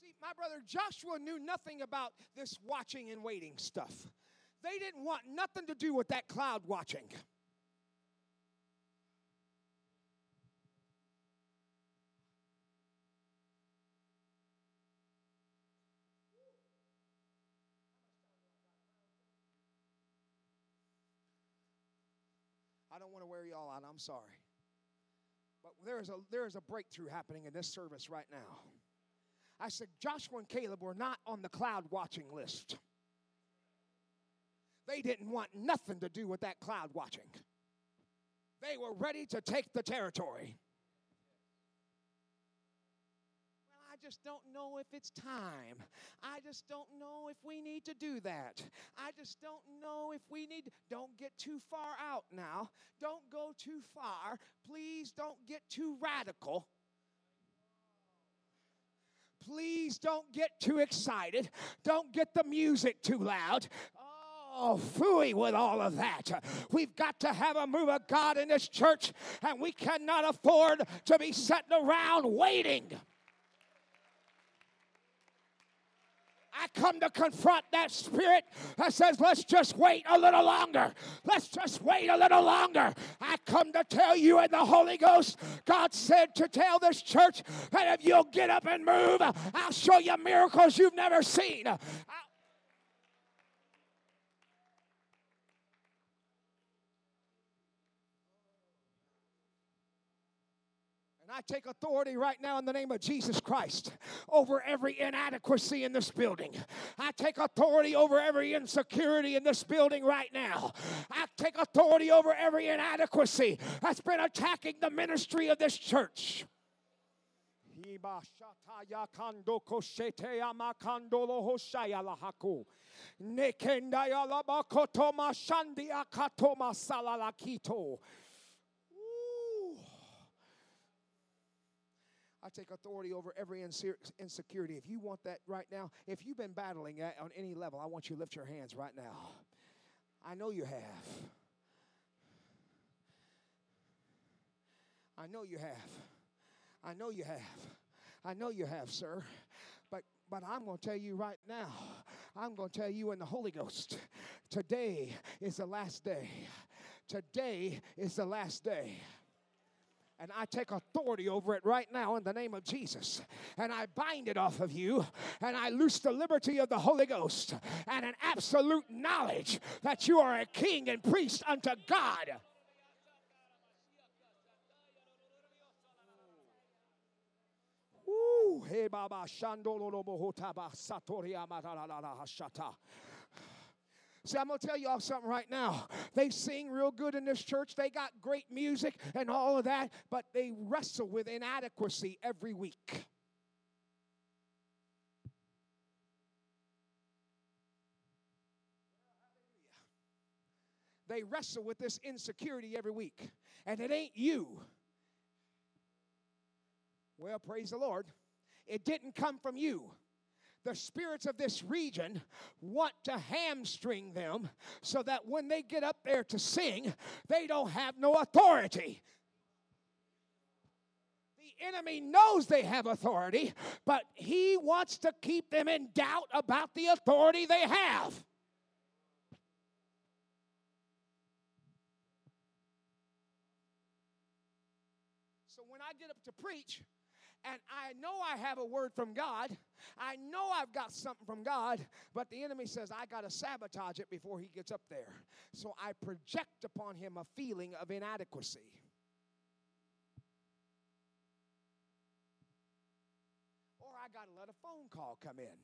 See, my brother Joshua knew nothing about this watching and waiting stuff. They didn't want nothing to do with that cloud watching. I don't out. I'm sorry. But there is a there is a breakthrough happening in this service right now. I said Joshua and Caleb were not on the cloud watching list. They didn't want nothing to do with that cloud watching. They were ready to take the territory. Just don't know if it's time. I just don't know if we need to do that. I just don't know if we need. Don't get too far out now. Don't go too far. Please don't get too radical. Please don't get too excited. Don't get the music too loud. Oh, fooey with all of that. We've got to have a move of God in this church, and we cannot afford to be sitting around waiting. I come to confront that spirit that says, let's just wait a little longer. Let's just wait a little longer. I come to tell you in the Holy Ghost, God said to tell this church that if you'll get up and move, I'll show you miracles you've never seen. I'll And I take authority right now in the name of Jesus Christ over every inadequacy in this building. I take authority over every insecurity in this building right now. I take authority over every inadequacy that's been attacking the ministry of this church. I take authority over every insecurity. If you want that right now, if you've been battling on any level, I want you to lift your hands right now. I know you have. I know you have. I know you have. I know you have, sir. But I'm going to tell you right now, I'm going to tell you in the Holy Ghost, today is the last day. Today is the last day. And I take authority over it right now in the name of Jesus. And I bind it off of you. And I loose the liberty of the Holy Ghost and an absolute knowledge that you are a king and priest unto God. Hashata. See, I'm going to tell y'all something right now. They sing real good in this church. They got great music and all of that, but they wrestle with inadequacy every week. They wrestle with this insecurity every week. And it ain't you. Well, praise the Lord. It didn't come from you the spirits of this region want to hamstring them so that when they get up there to sing, they don't have no authority. The enemy knows they have authority, but he wants to keep them in doubt about the authority they have. So when I get up to preach, and I know I have a word from God. I know I've got something from God, but the enemy says I got to sabotage it before he gets up there. So I project upon him a feeling of inadequacy. Or I got to let a phone call come in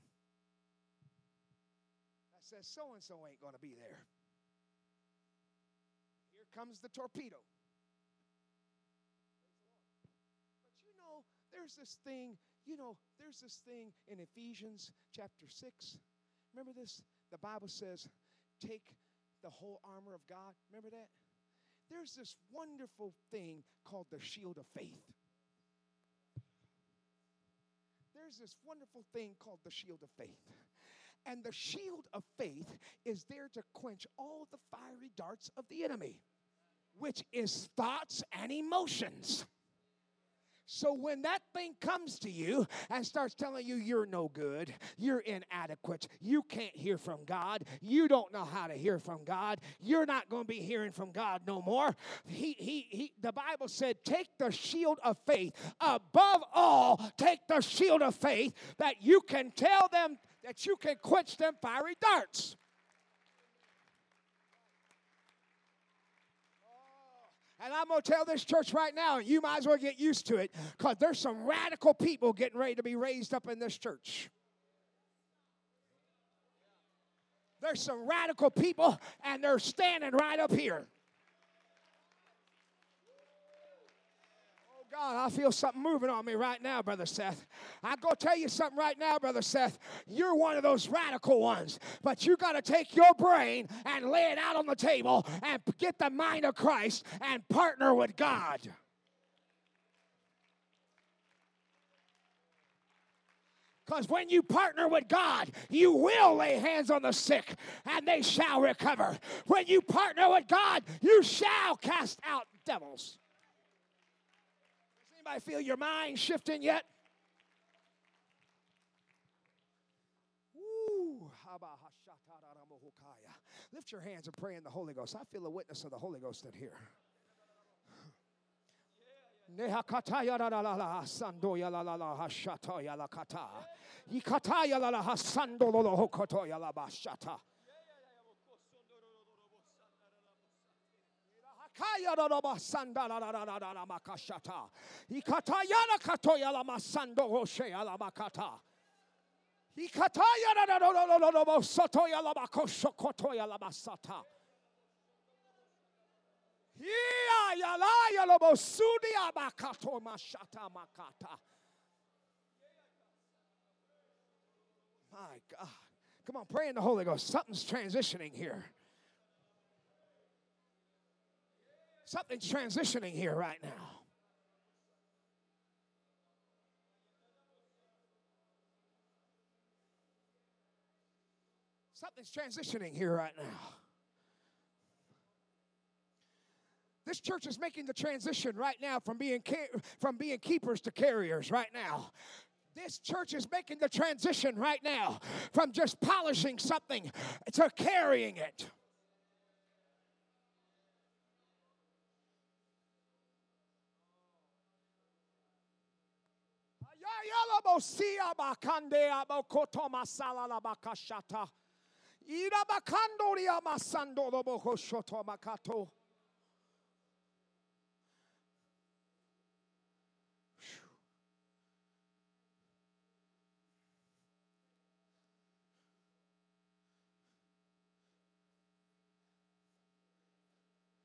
that says so and so ain't going to be there. Here comes the torpedo. But you know, there's this thing, you know, there's this thing in Ephesians chapter 6. Remember this? The Bible says, take the whole armor of God. Remember that? There's this wonderful thing called the shield of faith. There's this wonderful thing called the shield of faith. And the shield of faith is there to quench all the fiery darts of the enemy, which is thoughts and emotions. So when that thing comes to you and starts telling you you're no good, you're inadequate, you can't hear from God, you don't know how to hear from God, you're not going to be hearing from God no more. He, he, he, the Bible said, take the shield of faith. Above all, take the shield of faith that you can tell them that you can quench them fiery darts. And I'm going to tell this church right now, you might as well get used to it because there's some radical people getting ready to be raised up in this church. There's some radical people, and they're standing right up here. God, I feel something moving on me right now, Brother Seth. I go tell you something right now, Brother Seth. You're one of those radical ones, but you got to take your brain and lay it out on the table and get the mind of Christ and partner with God. Because when you partner with God, you will lay hands on the sick and they shall recover. When you partner with God, you shall cast out devils. Anybody feel your mind shifting yet? Lift your hands and pray in the Holy Ghost. I feel a witness of the Holy Ghost in here. My God. Come on, pray in the Holy Ghost. Something's transitioning here. Something's transitioning here right now. Something's transitioning here right now. This church is making the transition right now from being from being keepers to carriers right now. This church is making the transition right now from just polishing something to carrying it.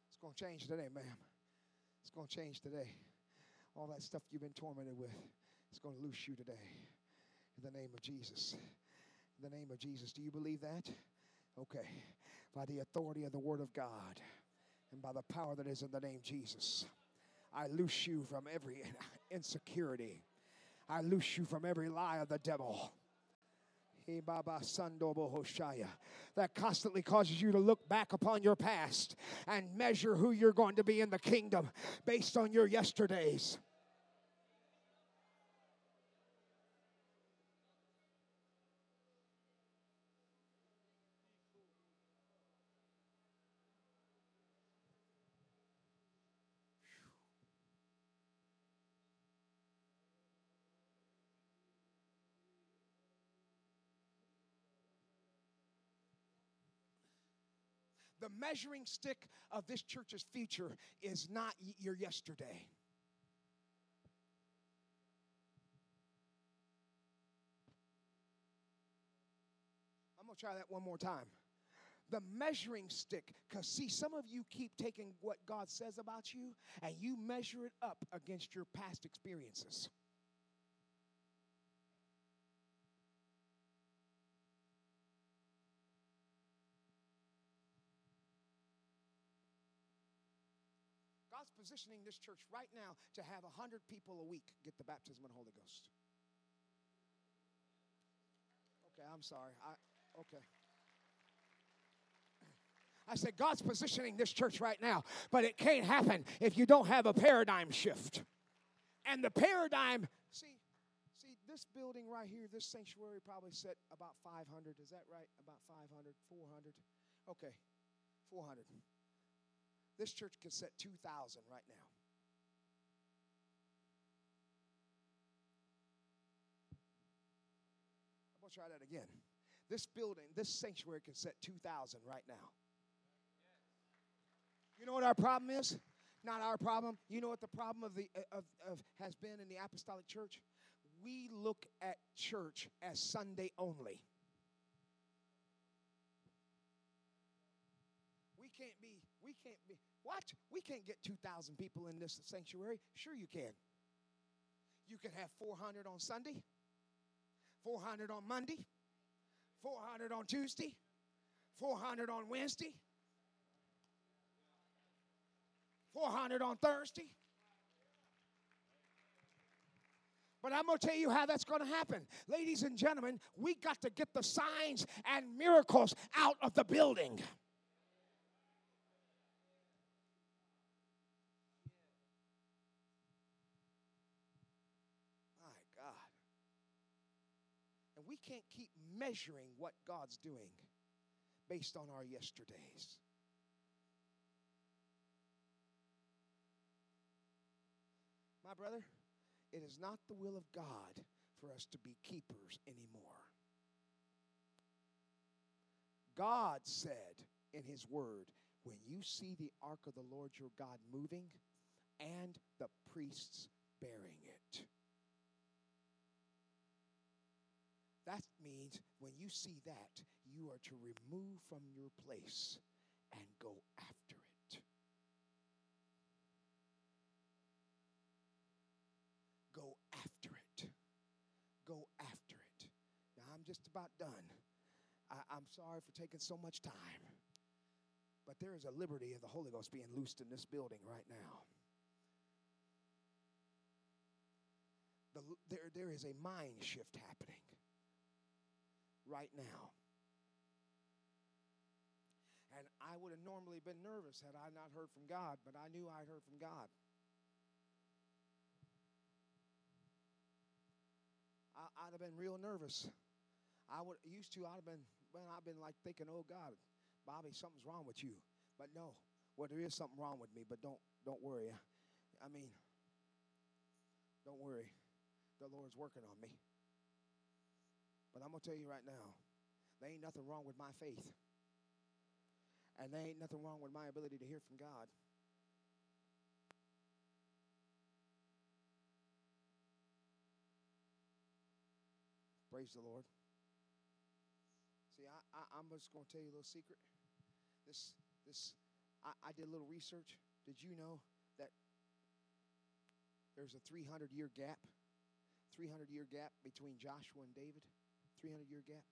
It's going to change today, ma'am. It's going to change today. All that stuff you've been tormented with, it's going to loose you today. In the name of Jesus. In the name of Jesus. Do you believe that? Okay. By the authority of the Word of God and by the power that is in the name Jesus, I loose you from every insecurity. I loose you from every lie of the devil. That constantly causes you to look back upon your past and measure who you're going to be in the kingdom based on your yesterdays. The measuring stick of this church's future is not your yesterday. I'm going to try that one more time. The measuring stick, because see, some of you keep taking what God says about you and you measure it up against your past experiences. God's positioning this church right now to have 100 people a week get the baptism of the Holy Ghost. Okay, I'm sorry. I, okay. I said, God's positioning this church right now, but it can't happen if you don't have a paradigm shift. And the paradigm, see, see, this building right here, this sanctuary probably set about 500. Is that right? About 500, 400? Okay, 400. This church can set 2,000 right now. I'm going to try that again. This building, this sanctuary can set 2,000 right now. You know what our problem is? Not our problem. You know what the problem of the uh, of, of has been in the apostolic church? We look at church as Sunday only. We can't be, we can't be, what? We can't get 2,000 people in this sanctuary. Sure, you can. You can have 400 on Sunday, 400 on Monday, 400 on Tuesday, 400 on Wednesday, 400 on Thursday. But I'm going to tell you how that's going to happen. Ladies and gentlemen, we got to get the signs and miracles out of the building. My God. And we can't keep measuring what God's doing based on our yesterdays. My brother, it is not the will of God for us to be keepers anymore. God said in His Word, when you see the ark of the Lord your God moving and the priests bearing it. That means when you see that, you are to remove from your place and go after it. Go after it. Go after it. Now, I'm just about done. I, I'm sorry for taking so much time. But there is a liberty of the Holy Ghost being loosed in this building right now. The, there, there is a mind shift happening right now. And I would have normally been nervous had I not heard from God, but I knew I'd heard from God. I, I, would have been real nervous. I would used to. I'd have been. I've been like thinking, oh God, Bobby, something's wrong with you. But no, well, there is something wrong with me. But don't don't worry. I mean, don't worry. The Lord's working on me. But I'm gonna tell you right now, there ain't nothing wrong with my faith. And there ain't nothing wrong with my ability to hear from God. Praise the Lord. See, I, I, am just going to tell you a little secret. This, this, I, I did a little research. Did you know that there's a 300 year gap? 300 year gap between Joshua and David? 300 year gap?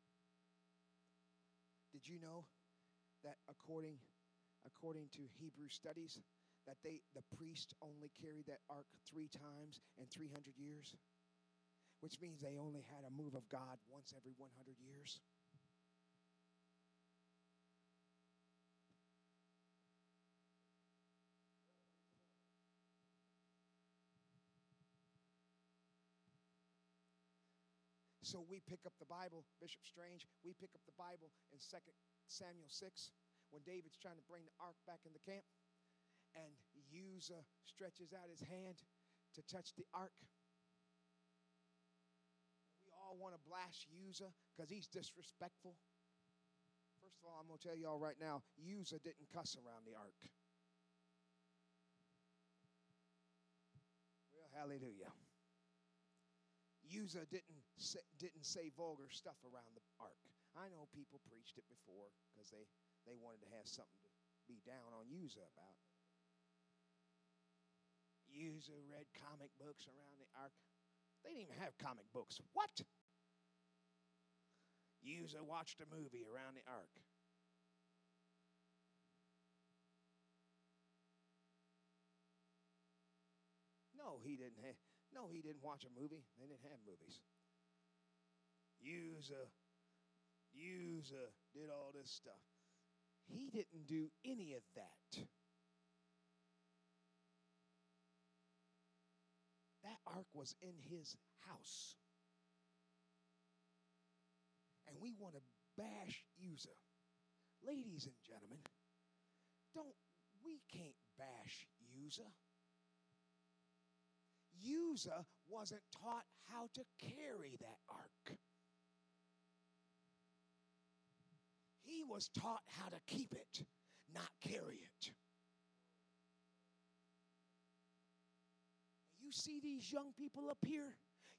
Did you know that according, according to Hebrew studies, that they, the priest only carried that ark three times in 300 years? which means they only had a move of God once every 100 years. So we pick up the Bible, Bishop Strange, we pick up the Bible in 2 Samuel 6 when David's trying to bring the ark back in the camp. And Uzzah stretches out his hand to touch the ark We all want to blast Uzzah because he's disrespectful. First of all, I'm going to tell y'all right now Uzzah didn't cuss around the ark. Well, hallelujah. Uzzah didn't say, didn't say vulgar stuff around the ark. I know people preached it before because they, they wanted to have something to be down on Uzzah about. Uzzah read comic books around the ark. They didn't even have comic books. What? Uzzah watched a movie around the ark. No, he didn't. have. No, he didn't watch a movie. They didn't have movies. Uzzah, Uzzah did all this stuff. He didn't do any of that. That ark was in his house and we want to bash Uzzah. Ladies and gentlemen, don't we can't bash Uzzah. Uzzah wasn't taught how to carry that ark. He was taught how to keep it, not carry it. You see these young people up here?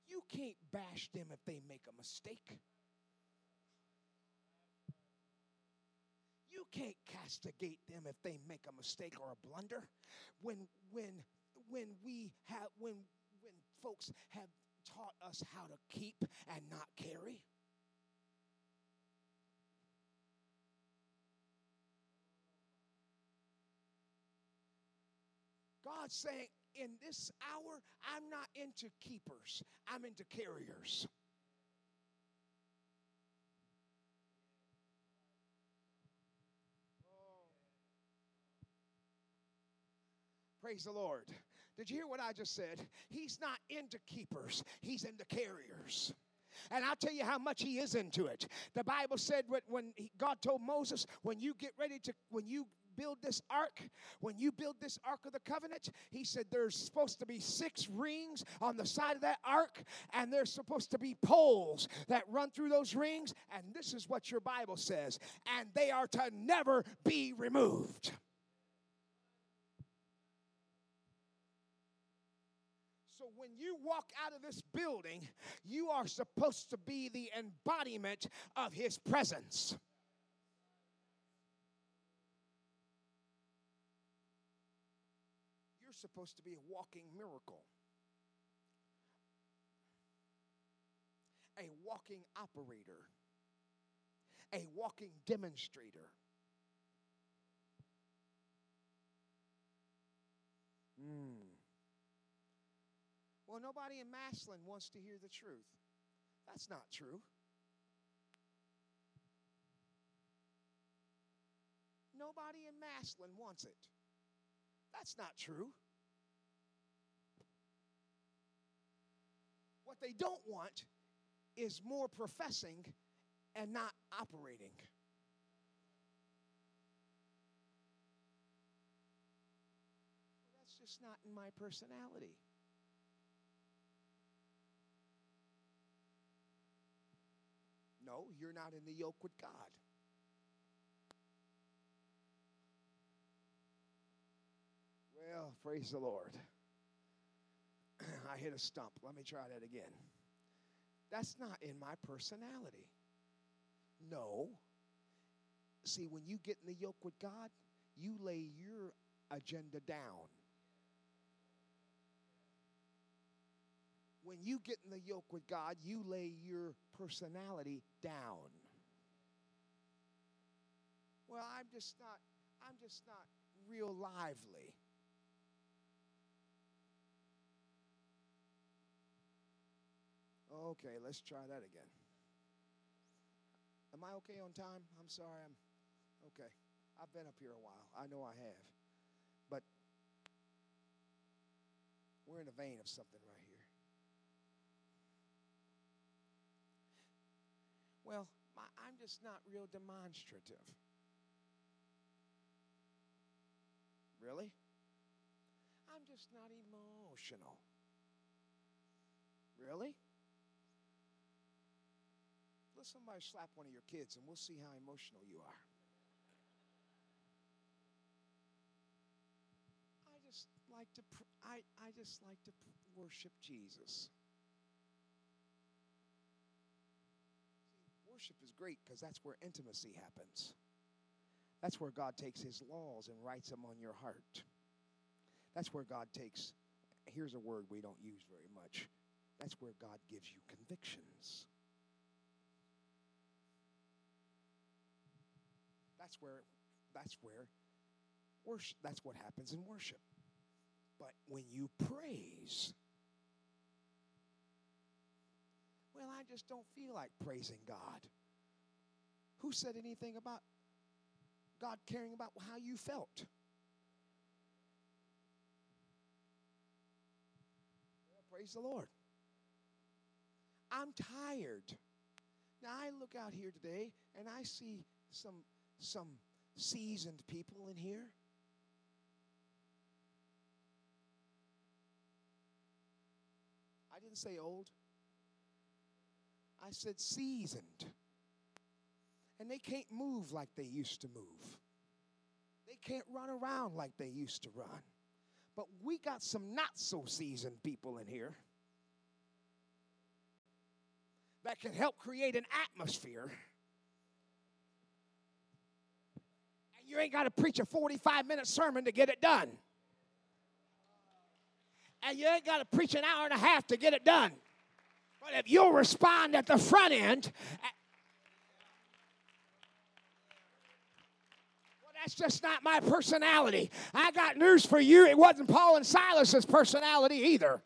You can't bash them if they make a mistake. You can't castigate them if they make a mistake or a blunder. When when when we have when when folks have taught us how to keep and not carry. God's saying, in this hour, I'm not into keepers, I'm into carriers. Praise the Lord. Did you hear what I just said? He's not into keepers, he's into carriers. And I'll tell you how much he is into it. The Bible said when God told Moses, when you get ready to, when you build this ark, when you build this ark of the covenant, he said there's supposed to be six rings on the side of that ark, and there's supposed to be poles that run through those rings. And this is what your Bible says, and they are to never be removed. So when you walk out of this building, you are supposed to be the embodiment of His presence. You're supposed to be a walking miracle, a walking operator, a walking demonstrator. Hmm. Well, nobody in Massillon wants to hear the truth. That's not true. Nobody in Massillon wants it. That's not true. What they don't want is more professing and not operating. That's just not in my personality. You're not in the yoke with God. Well, praise the Lord. I hit a stump. Let me try that again. That's not in my personality. No. See, when you get in the yoke with God, you lay your agenda down. When you get in the yoke with God, you lay your personality down. Well, I'm just not I'm just not real lively. Okay, let's try that again. Am I okay on time? I'm sorry. I'm okay. I've been up here a while. I know I have. But we're in the vein of something right here. Well, my, I'm just not real demonstrative. Really? I'm just not emotional. Really? Let somebody slap one of your kids and we'll see how emotional you are. I just like to I, I just like to worship Jesus. Worship is great because that's where intimacy happens. That's where God takes his laws and writes them on your heart. That's where God takes here's a word we don't use very much. That's where God gives you convictions. That's where that's where worship that's what happens in worship. But when you praise, well, I just don't feel like praising God. Who said anything about God caring about how you felt? Well, praise the Lord. I'm tired. Now I look out here today and I see some some seasoned people in here. I didn't say old. I said seasoned. And they can't move like they used to move. They can't run around like they used to run. But we got some not so seasoned people in here that can help create an atmosphere you ain't got to preach a 45 minute sermon to get it done. And you ain't got to preach an hour and a half to get it done. But if you'll respond at the front end, well, that's just not my personality. I got news for you. It wasn't Paul and Silas's personality either.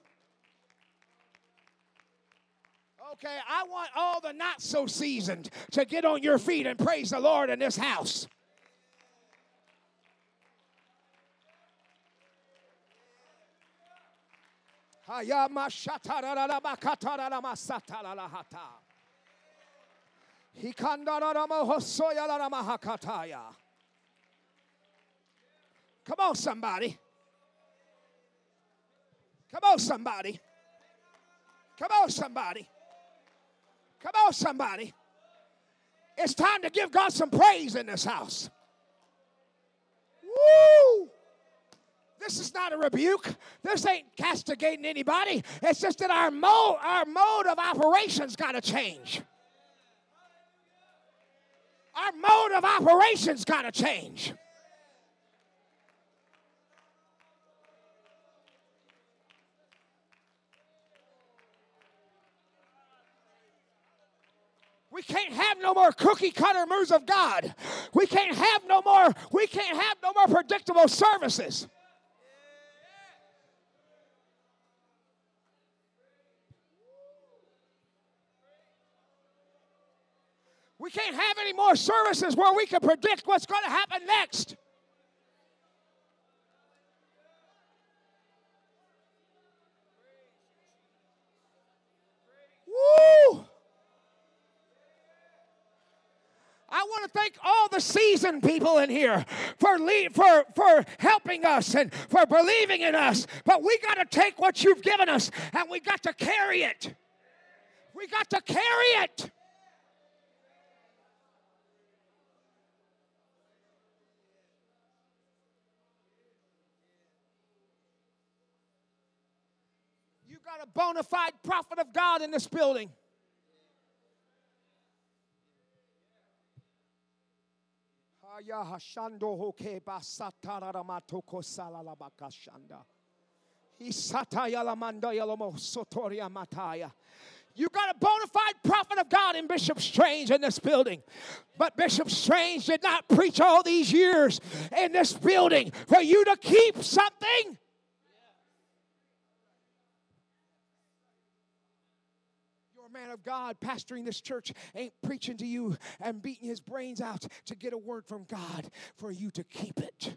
Okay, I want all the not so seasoned to get on your feet and praise the Lord in this house. Come on, somebody. Come on, somebody. Come on, somebody. Come on, somebody. It's time to give God some praise in this house. Woo! This is not a rebuke. This ain't castigating anybody. It's just that our mode, our mode of operations got to change. Our mode of operations got to change. We can't have no more cookie cutter moves of God. We can't have no more, we can't have no more predictable services. We can't have any more services where we can predict what's going to happen next. Woo! I want to thank all the seasoned people in here for, lead, for, for helping us and for believing in us. But we got to take what you've given us and we got to carry it. We got to carry it. Got a bona fide prophet of God in this building. You got a bona fide prophet of God in Bishop Strange in this building. But Bishop Strange did not preach all these years in this building for you to keep something. Man of God pastoring this church ain't preaching to you and beating his brains out to get a word from God for you to keep it.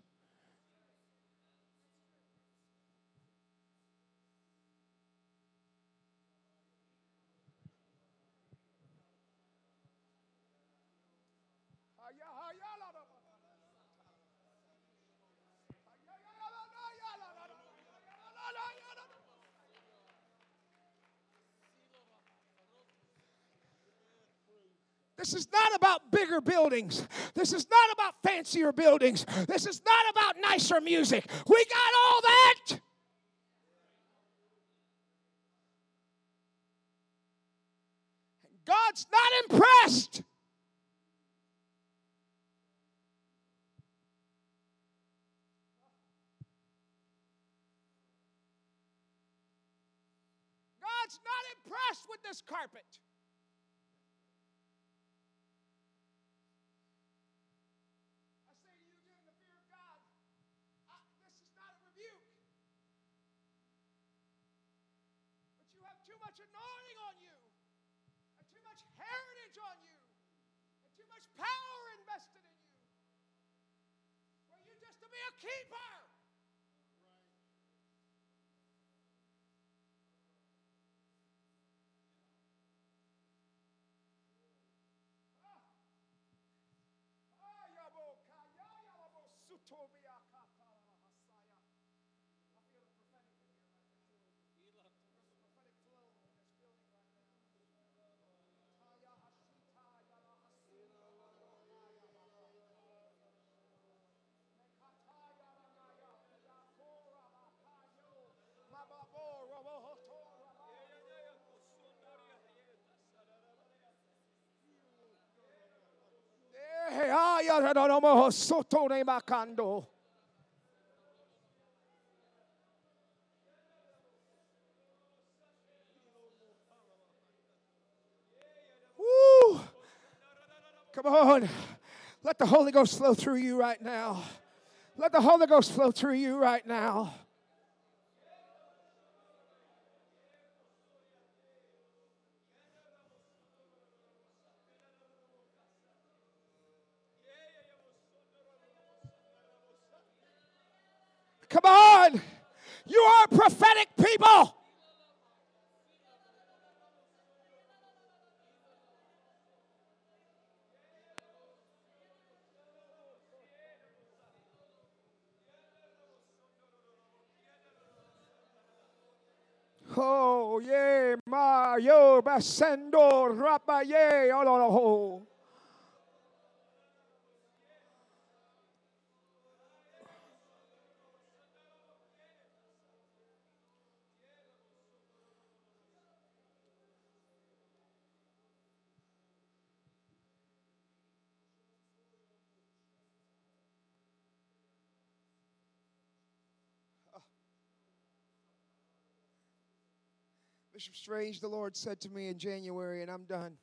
This is not about bigger buildings. This is not about fancier buildings. This is not about nicer music. We got all that. God's not impressed. God's not impressed with this carpet. I say to you, in the fear of God, I, this is not a rebuke. But you have too much anointing on you, and too much heritage on you, and too much power invested in you. For you just to be a keeper. Come on. Let the Holy Ghost flow through you right now. Let the Holy Ghost flow through you right now. You are prophetic people. Oh, yeah, ma, yo, basendo, rapa, yeah, oh, oh. Strange, the Lord said to me in January, and I'm done.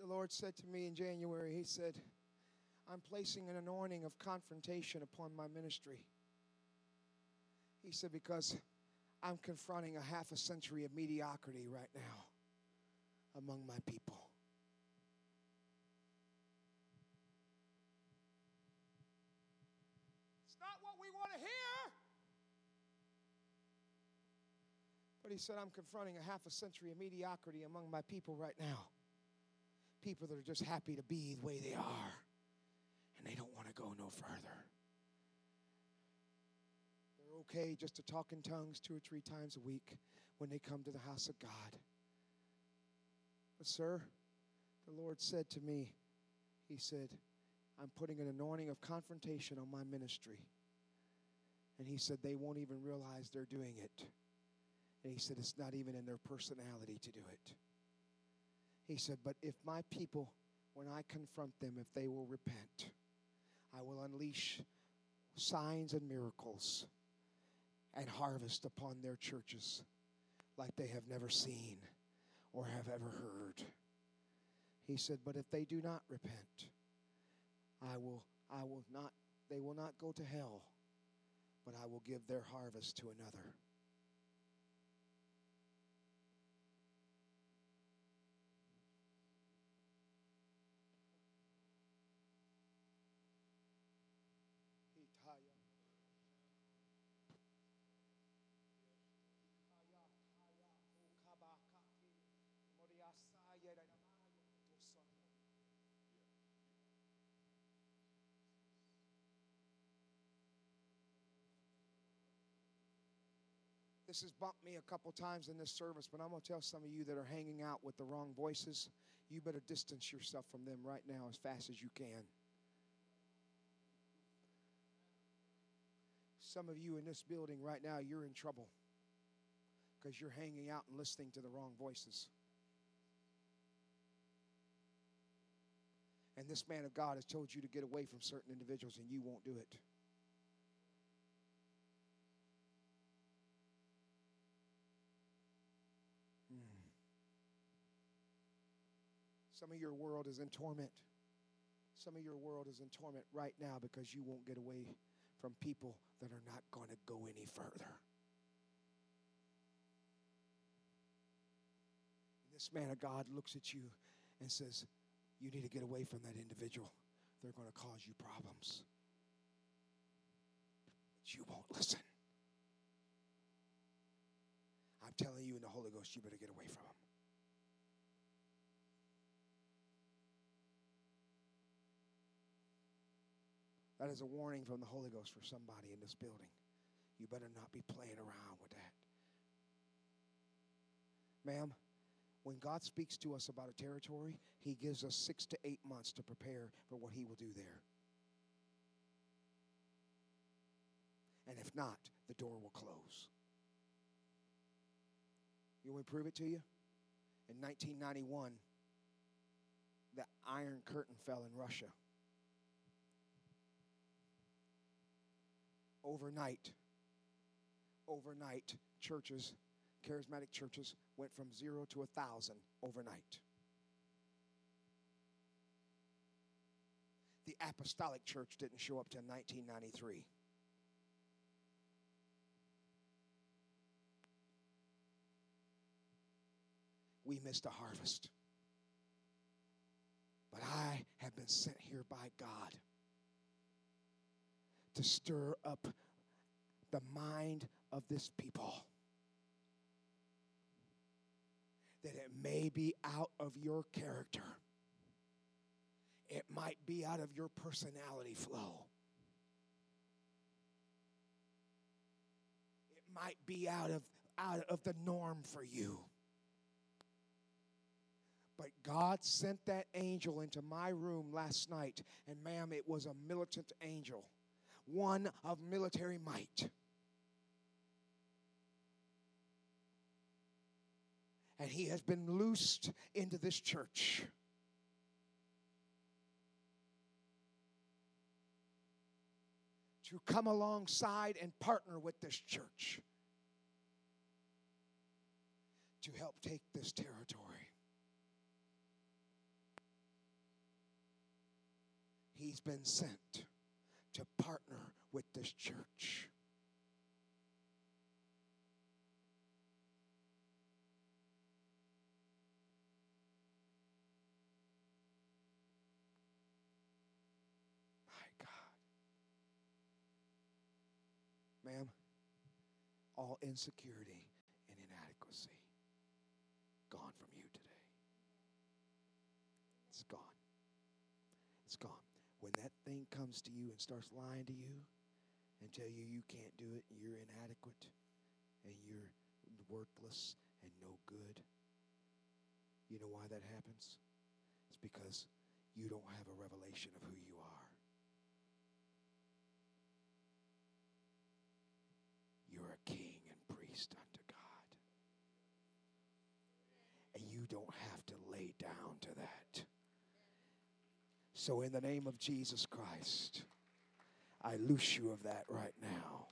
The Lord said to me in January, He said, I'm placing an anointing of confrontation upon my ministry. He said, because I'm confronting a half a century of mediocrity right now among my people. It's not what we want to hear. He said, I'm confronting a half a century of mediocrity among my people right now. people that are just happy to be the way they are and they don't want to go no further. They're okay just to talk in tongues two or three times a week when they come to the house of God. But, sir, the Lord said to me, He said, I'm putting an anointing of confrontation on my ministry. And He said, they won't even realize they're doing it. And He said, it's not even in their personality to do it. He said, but if my people, when I confront them, if they will repent, I will unleash signs and miracles and harvest upon their churches like they have never seen or have ever heard. He said, But if they do not repent, I will, I will not, they will not go to hell, but I will give their harvest to another. This has bumped me a couple times in this service, but I'm going to tell some of you that are hanging out with the wrong voices, you better distance yourself from them right now as fast as you can. Some of you in this building right now, you're in trouble because you're hanging out and listening to the wrong voices. And this man of God has told you to get away from certain individuals, and you won't do it. Some of your world is in torment. Some of your world is in torment right now because you won't get away from people that are not going to go any further. This man of God looks at you and says, You need to get away from that individual. They're going to cause you problems. But you won't listen. I'm telling you in the Holy Ghost, you better get away from them. That is a warning from the Holy Ghost for somebody in this building. You better not be playing around with that. Ma'am, when God speaks to us about a territory, He gives us six to eight months to prepare for what He will do there. And if not, the door will close. You want me to prove it to you? In 1991, the Iron Curtain fell in Russia. Overnight, overnight, churches, charismatic churches, went from zero to a thousand overnight. The apostolic church didn't show up till 1993. we missed a harvest. But I have been sent here by God to stir up the mind of this people. That it may be out of your character, it might be out of your personality flow. It might be out of, out of the norm for you. But God sent that angel into my room last night, and ma'am, it was a militant angel, one of military might. And he has been loosed into this church. To come alongside and partner with this church to help take this territory. He's been sent to partner with this church. My God. Ma'am, all insecurity and inadequacy gone from you today. It's gone. When that thing comes to you and starts lying to you and tell you you can't do it, you're inadequate, and you're worthless and no good, you know why that happens? It's because you don't have a revelation of who you are. You're a king and priest unto God. And you don't have to lay down to that. So, in the name of Jesus Christ, I loose you of that right now.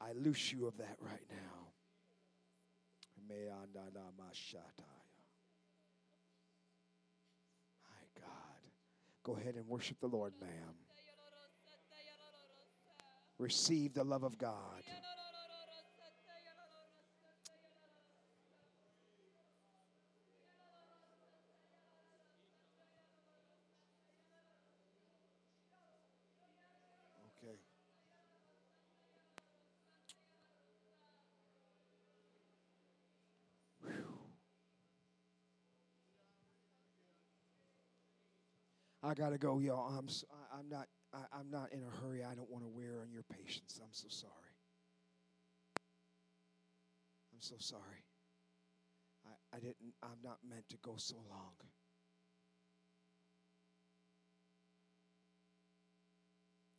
I loose you of that right now. My God. Go ahead and worship the Lord, ma'am. Receive the love of God. Okay. Whew. I gotta go, y'all. I'm s- I, am not I, I'm not in a hurry. I don't want to wear on your patience. I'm so sorry. I'm so sorry. I, I didn't. I'm not meant to go so long.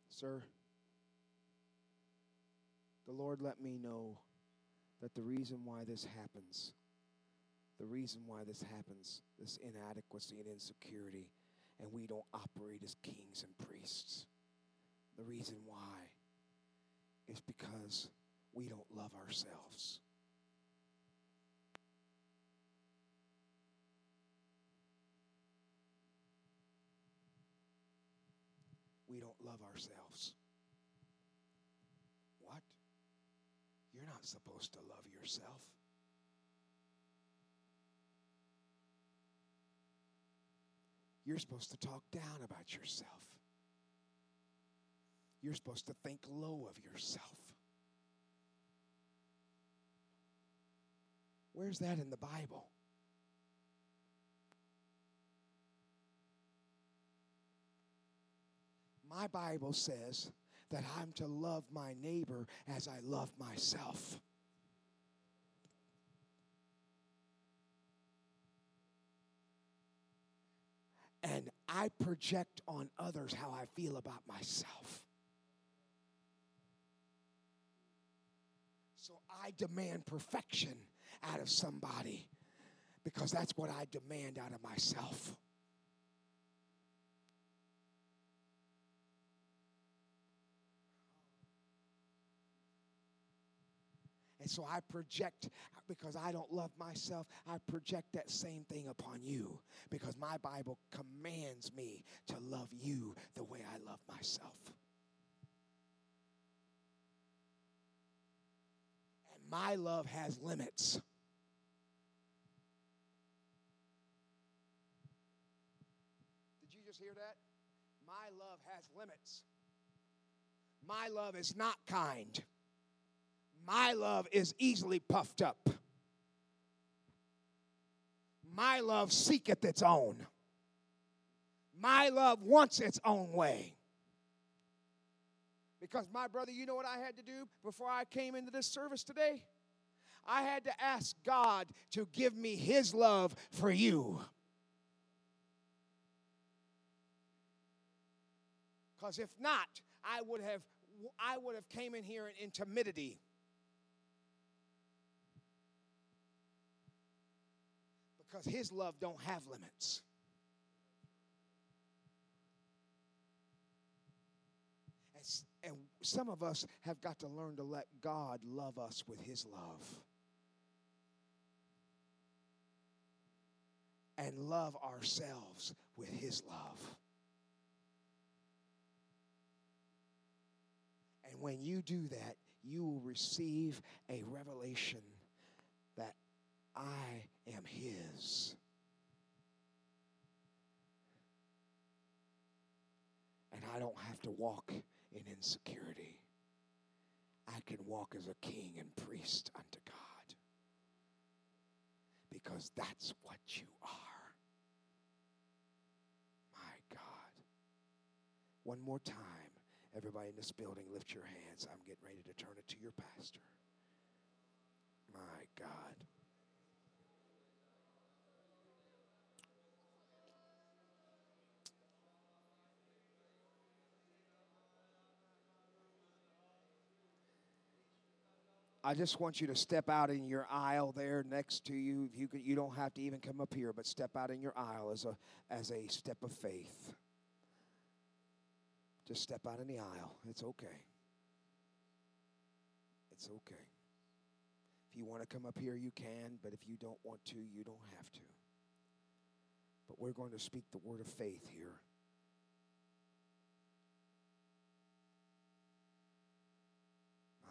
Sir, the Lord let me know that the reason why this happens, the reason why this happens, this inadequacy and insecurity, and we don't operate as kings and priests, the reason why is because we don't love ourselves. We don't love ourselves. What? You're not supposed to love yourself. You're supposed to talk down about yourself. You're supposed to think low of yourself. Where's that in the Bible? My Bible says that I'm to love my neighbor as I love myself. And I project on others how I feel about myself. So I demand perfection out of somebody because that's what I demand out of myself. And so I project, because I don't love myself, I project that same thing upon you. Because my Bible commands me to love you the way I love myself. And my love has limits. Did you just hear that? My love has limits. My love is not kind. My love is easily puffed up. My love seeketh its own. My love wants its own way. Because, my brother, you know what I had to do before I came into this service today? I had to ask God to give me His love for you. Because if not, I would have I would have came in here in timidity. Because his love don't have limits. And, some of us have got to learn to let god love us with his love. And love ourselves with his love. And when you do that you will receive a revelation that I am His. And I don't have to walk in insecurity. I can walk as a king and priest unto God. Because that's what you are. My God. One more time, everybody in this building, lift your hands. I'm getting ready to turn it to your pastor. My God. I just want you to step out in your aisle there next to you. If you you don't have to even come up here, but step out in your aisle as a as a step of faith. Just step out in the aisle. It's okay. It's okay. If you want to come up here, you can, but if you don't want to, you don't have to. But we're going to speak the word of faith here.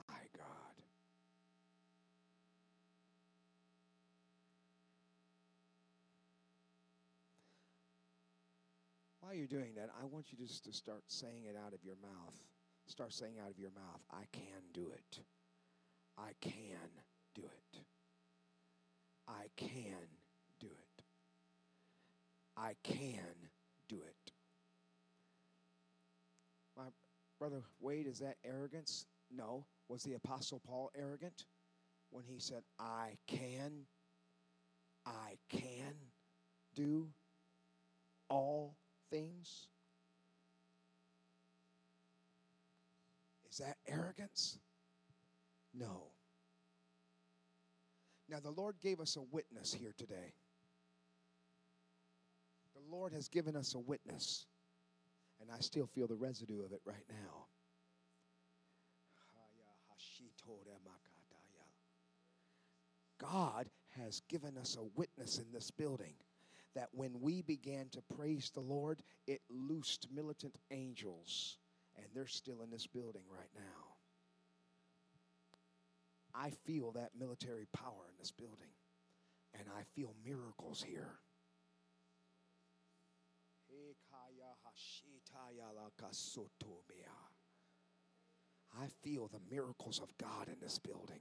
My God. While you're doing that, I want you just to start saying it out of your mouth. Start saying out of your mouth, I can do it. I can do it. I can do it. I can do it. My brother Wade, is that arrogance? No. Was the Apostle Paul arrogant when he said, I can, I can do all things? Is that arrogance? No. Now, the Lord gave us a witness here today. The Lord has given us a witness, and I still feel the residue of it right now. God has given us a witness in this building that when we began to praise the Lord, it loosed militant angels, and they're still in this building right now. I feel that military power in this building, and I feel miracles here. I feel the miracles of God in this building.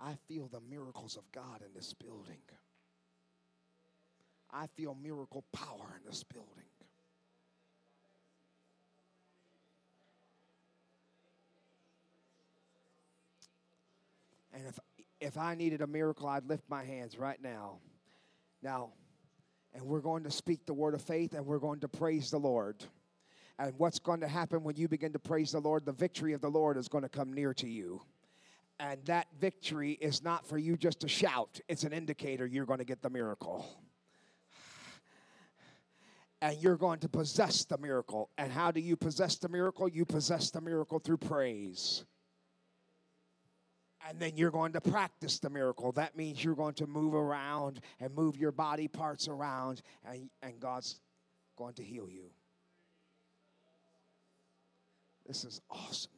I feel the miracles of God in this building. I feel miracle power in this building. And if if I needed a miracle, I'd lift my hands right now. Now, and we're going to speak the word of faith and we're going to praise the Lord. And what's going to happen when you begin to praise the Lord? The victory of the Lord is going to come near to you. And that victory is not for you just to shout, it's an indicator you're going to get the miracle. And you're going to possess the miracle. And how do you possess the miracle? You possess the miracle through praise. And then you're going to practice the miracle. That means you're going to move around and move your body parts around, and, and God's going to heal you. This is awesome.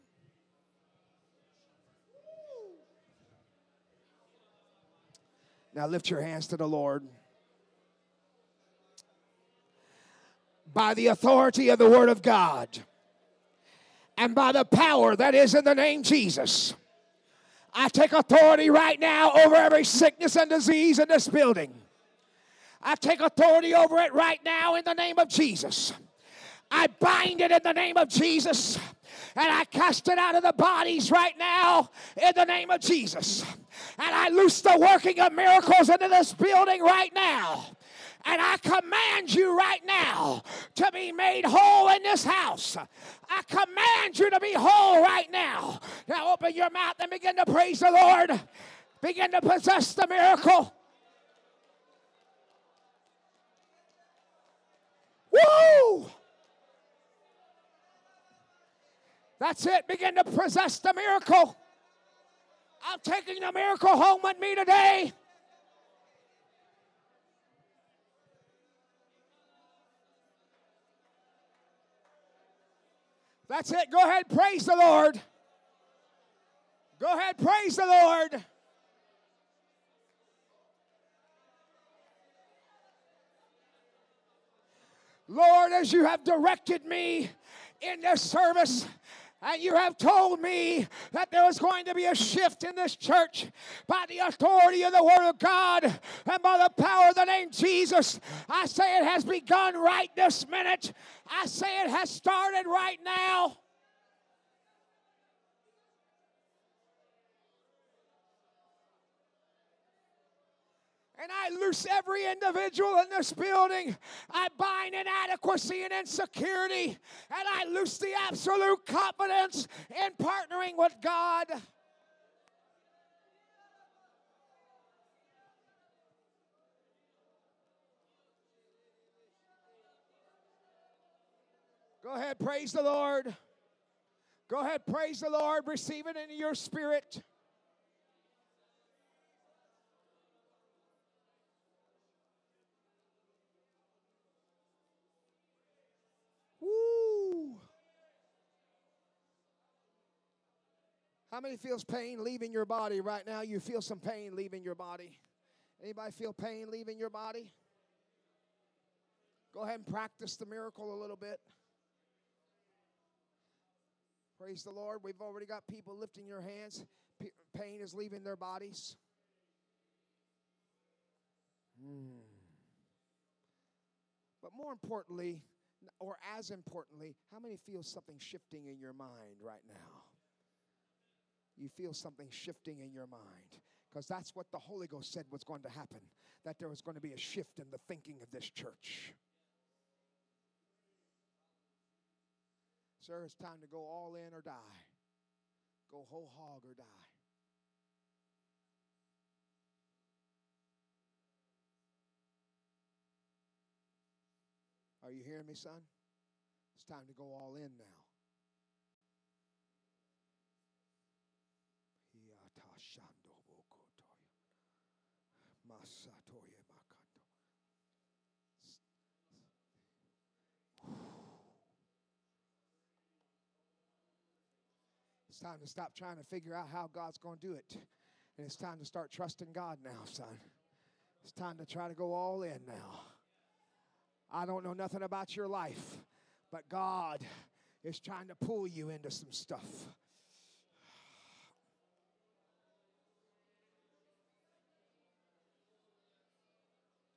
Now lift your hands to the Lord. By the authority of the Word of God and by the power that is in the name Jesus, I take authority right now over every sickness and disease in this building. I take authority over it right now in the name of Jesus. I bind it in the name of Jesus and I cast it out of the bodies right now in the name of Jesus. And I loose the working of miracles into this building right now. And I command you right now to be made whole in this house. I command you to be whole right now. Now open your mouth and begin to praise the Lord. Begin to possess the miracle. Woo! That's it. Begin to possess the miracle. I'm taking the miracle home with me today. That's it. Go ahead, praise the Lord. Go ahead, praise the Lord. Lord, as you have directed me in this service, And you have told me that there was going to be a shift in this church by the authority of the Word of God and by the power of the name Jesus. I say it has begun right this minute. I say it has started right now. And I loose every individual in this building. I bind inadequacy and insecurity. And I loose the absolute confidence in partnering with God. Go ahead, praise the Lord. Go ahead, praise the Lord. Receive it into your spirit. Woo! How many feels pain leaving your body right now? You feel some pain leaving your body. Anybody feel pain leaving your body? Go ahead and practice the miracle a little bit. Praise the Lord. We've already got people lifting your hands. P- pain is leaving their bodies. Hmm. But more importantly, or as importantly, how many feel something shifting in your mind right now? You feel something shifting in your mind because that's what the Holy Ghost said was going to happen that there was going to be a shift in the thinking of this church. Sir, it's time to go all in or die. Go whole hog or die. Are you hearing me, son? It's time to go all in now. It's time to stop trying to figure out how God's going to do it. And it's time to start trusting God now, son. It's time to try to go all in now. I don't know nothing about your life, but God is trying to pull you into some stuff.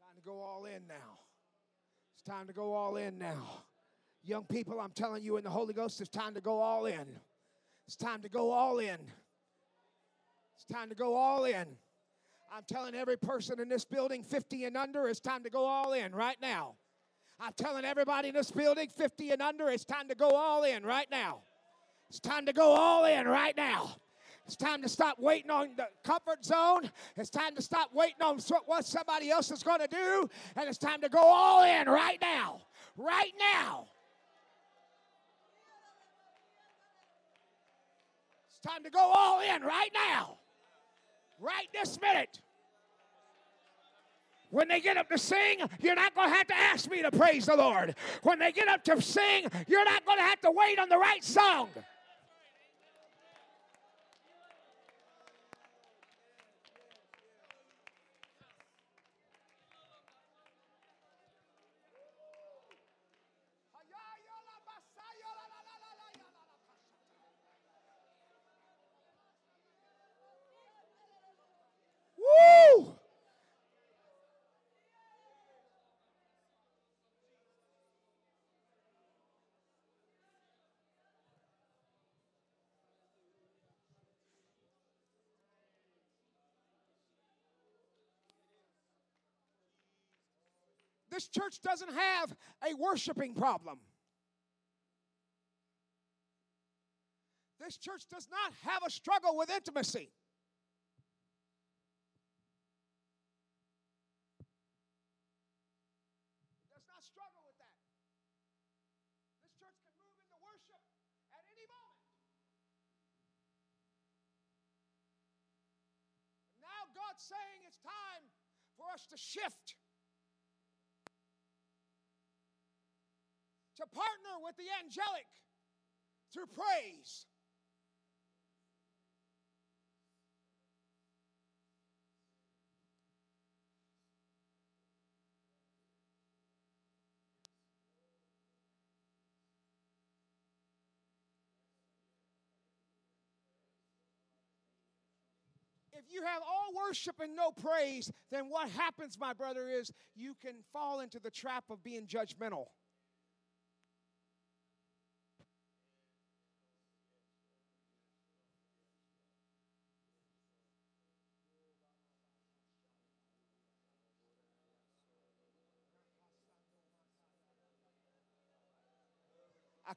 Time to go all in now. It's time to go all in now. Young people, I'm telling you in the Holy Ghost, it's time to go all in. It's time to go all in. It's time to go all in. I'm telling every person in this building, 50 and under, it's time to go all in right now. I'm telling everybody in this building, 50 and under, it's time to go all in right now. It's time to go all in right now. It's time to stop waiting on the comfort zone. It's time to stop waiting on what somebody else is going to do. And it's time to go all in right now. Right now. Time to go all in right now. Right this minute. When they get up to sing, you're not going to have to ask me to praise the Lord. When they get up to sing, you're not going to have to wait on the right song. Woo! This church doesn't have a worshiping problem. This church does not have a struggle with intimacy. It does not struggle with that. This church can move into worship at any moment. And now God's saying it's time for us to shift. to partner with the angelic through praise. if you have all worship and no praise, then what happens, my brother, is you can fall into the trap of being judgmental.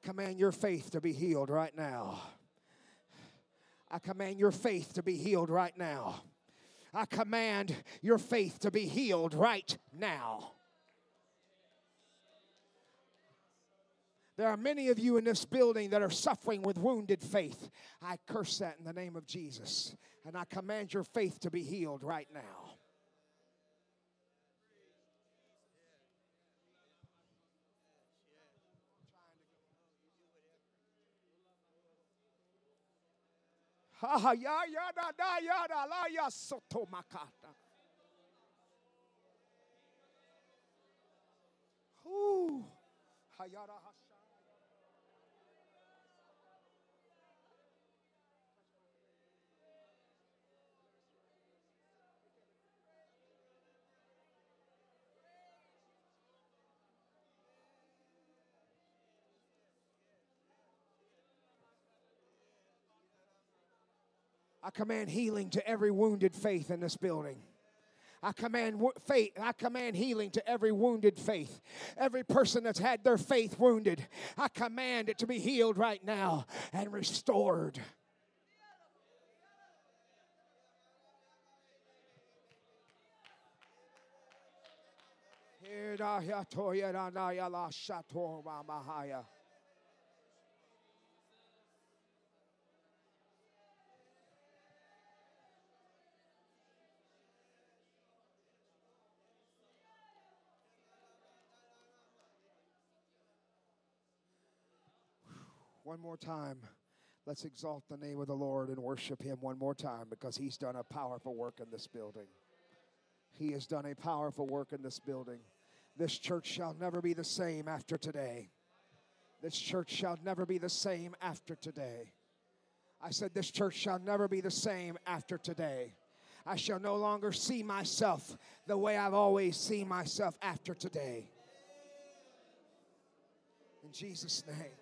Command your faith to be healed right now. I command your faith to be healed right now. I command your faith to be healed right now. There are many of you in this building that are suffering with wounded faith. I curse that in the name of Jesus. And I command your faith to be healed right now. Ooh. I command healing to every wounded faith in this building. I command faith. I command healing to every wounded faith. Every person that's had their faith wounded, I command it to be healed right now and restored. One more time. Let's exalt the name of the Lord and worship Him one more time because He's done a powerful work in this building. He has done a powerful work in this building. This church shall never be the same after today. This church shall never be the same after today. I said, This church shall never be the same after today. I shall no longer see myself the way I've always seen myself after today. In Jesus' name.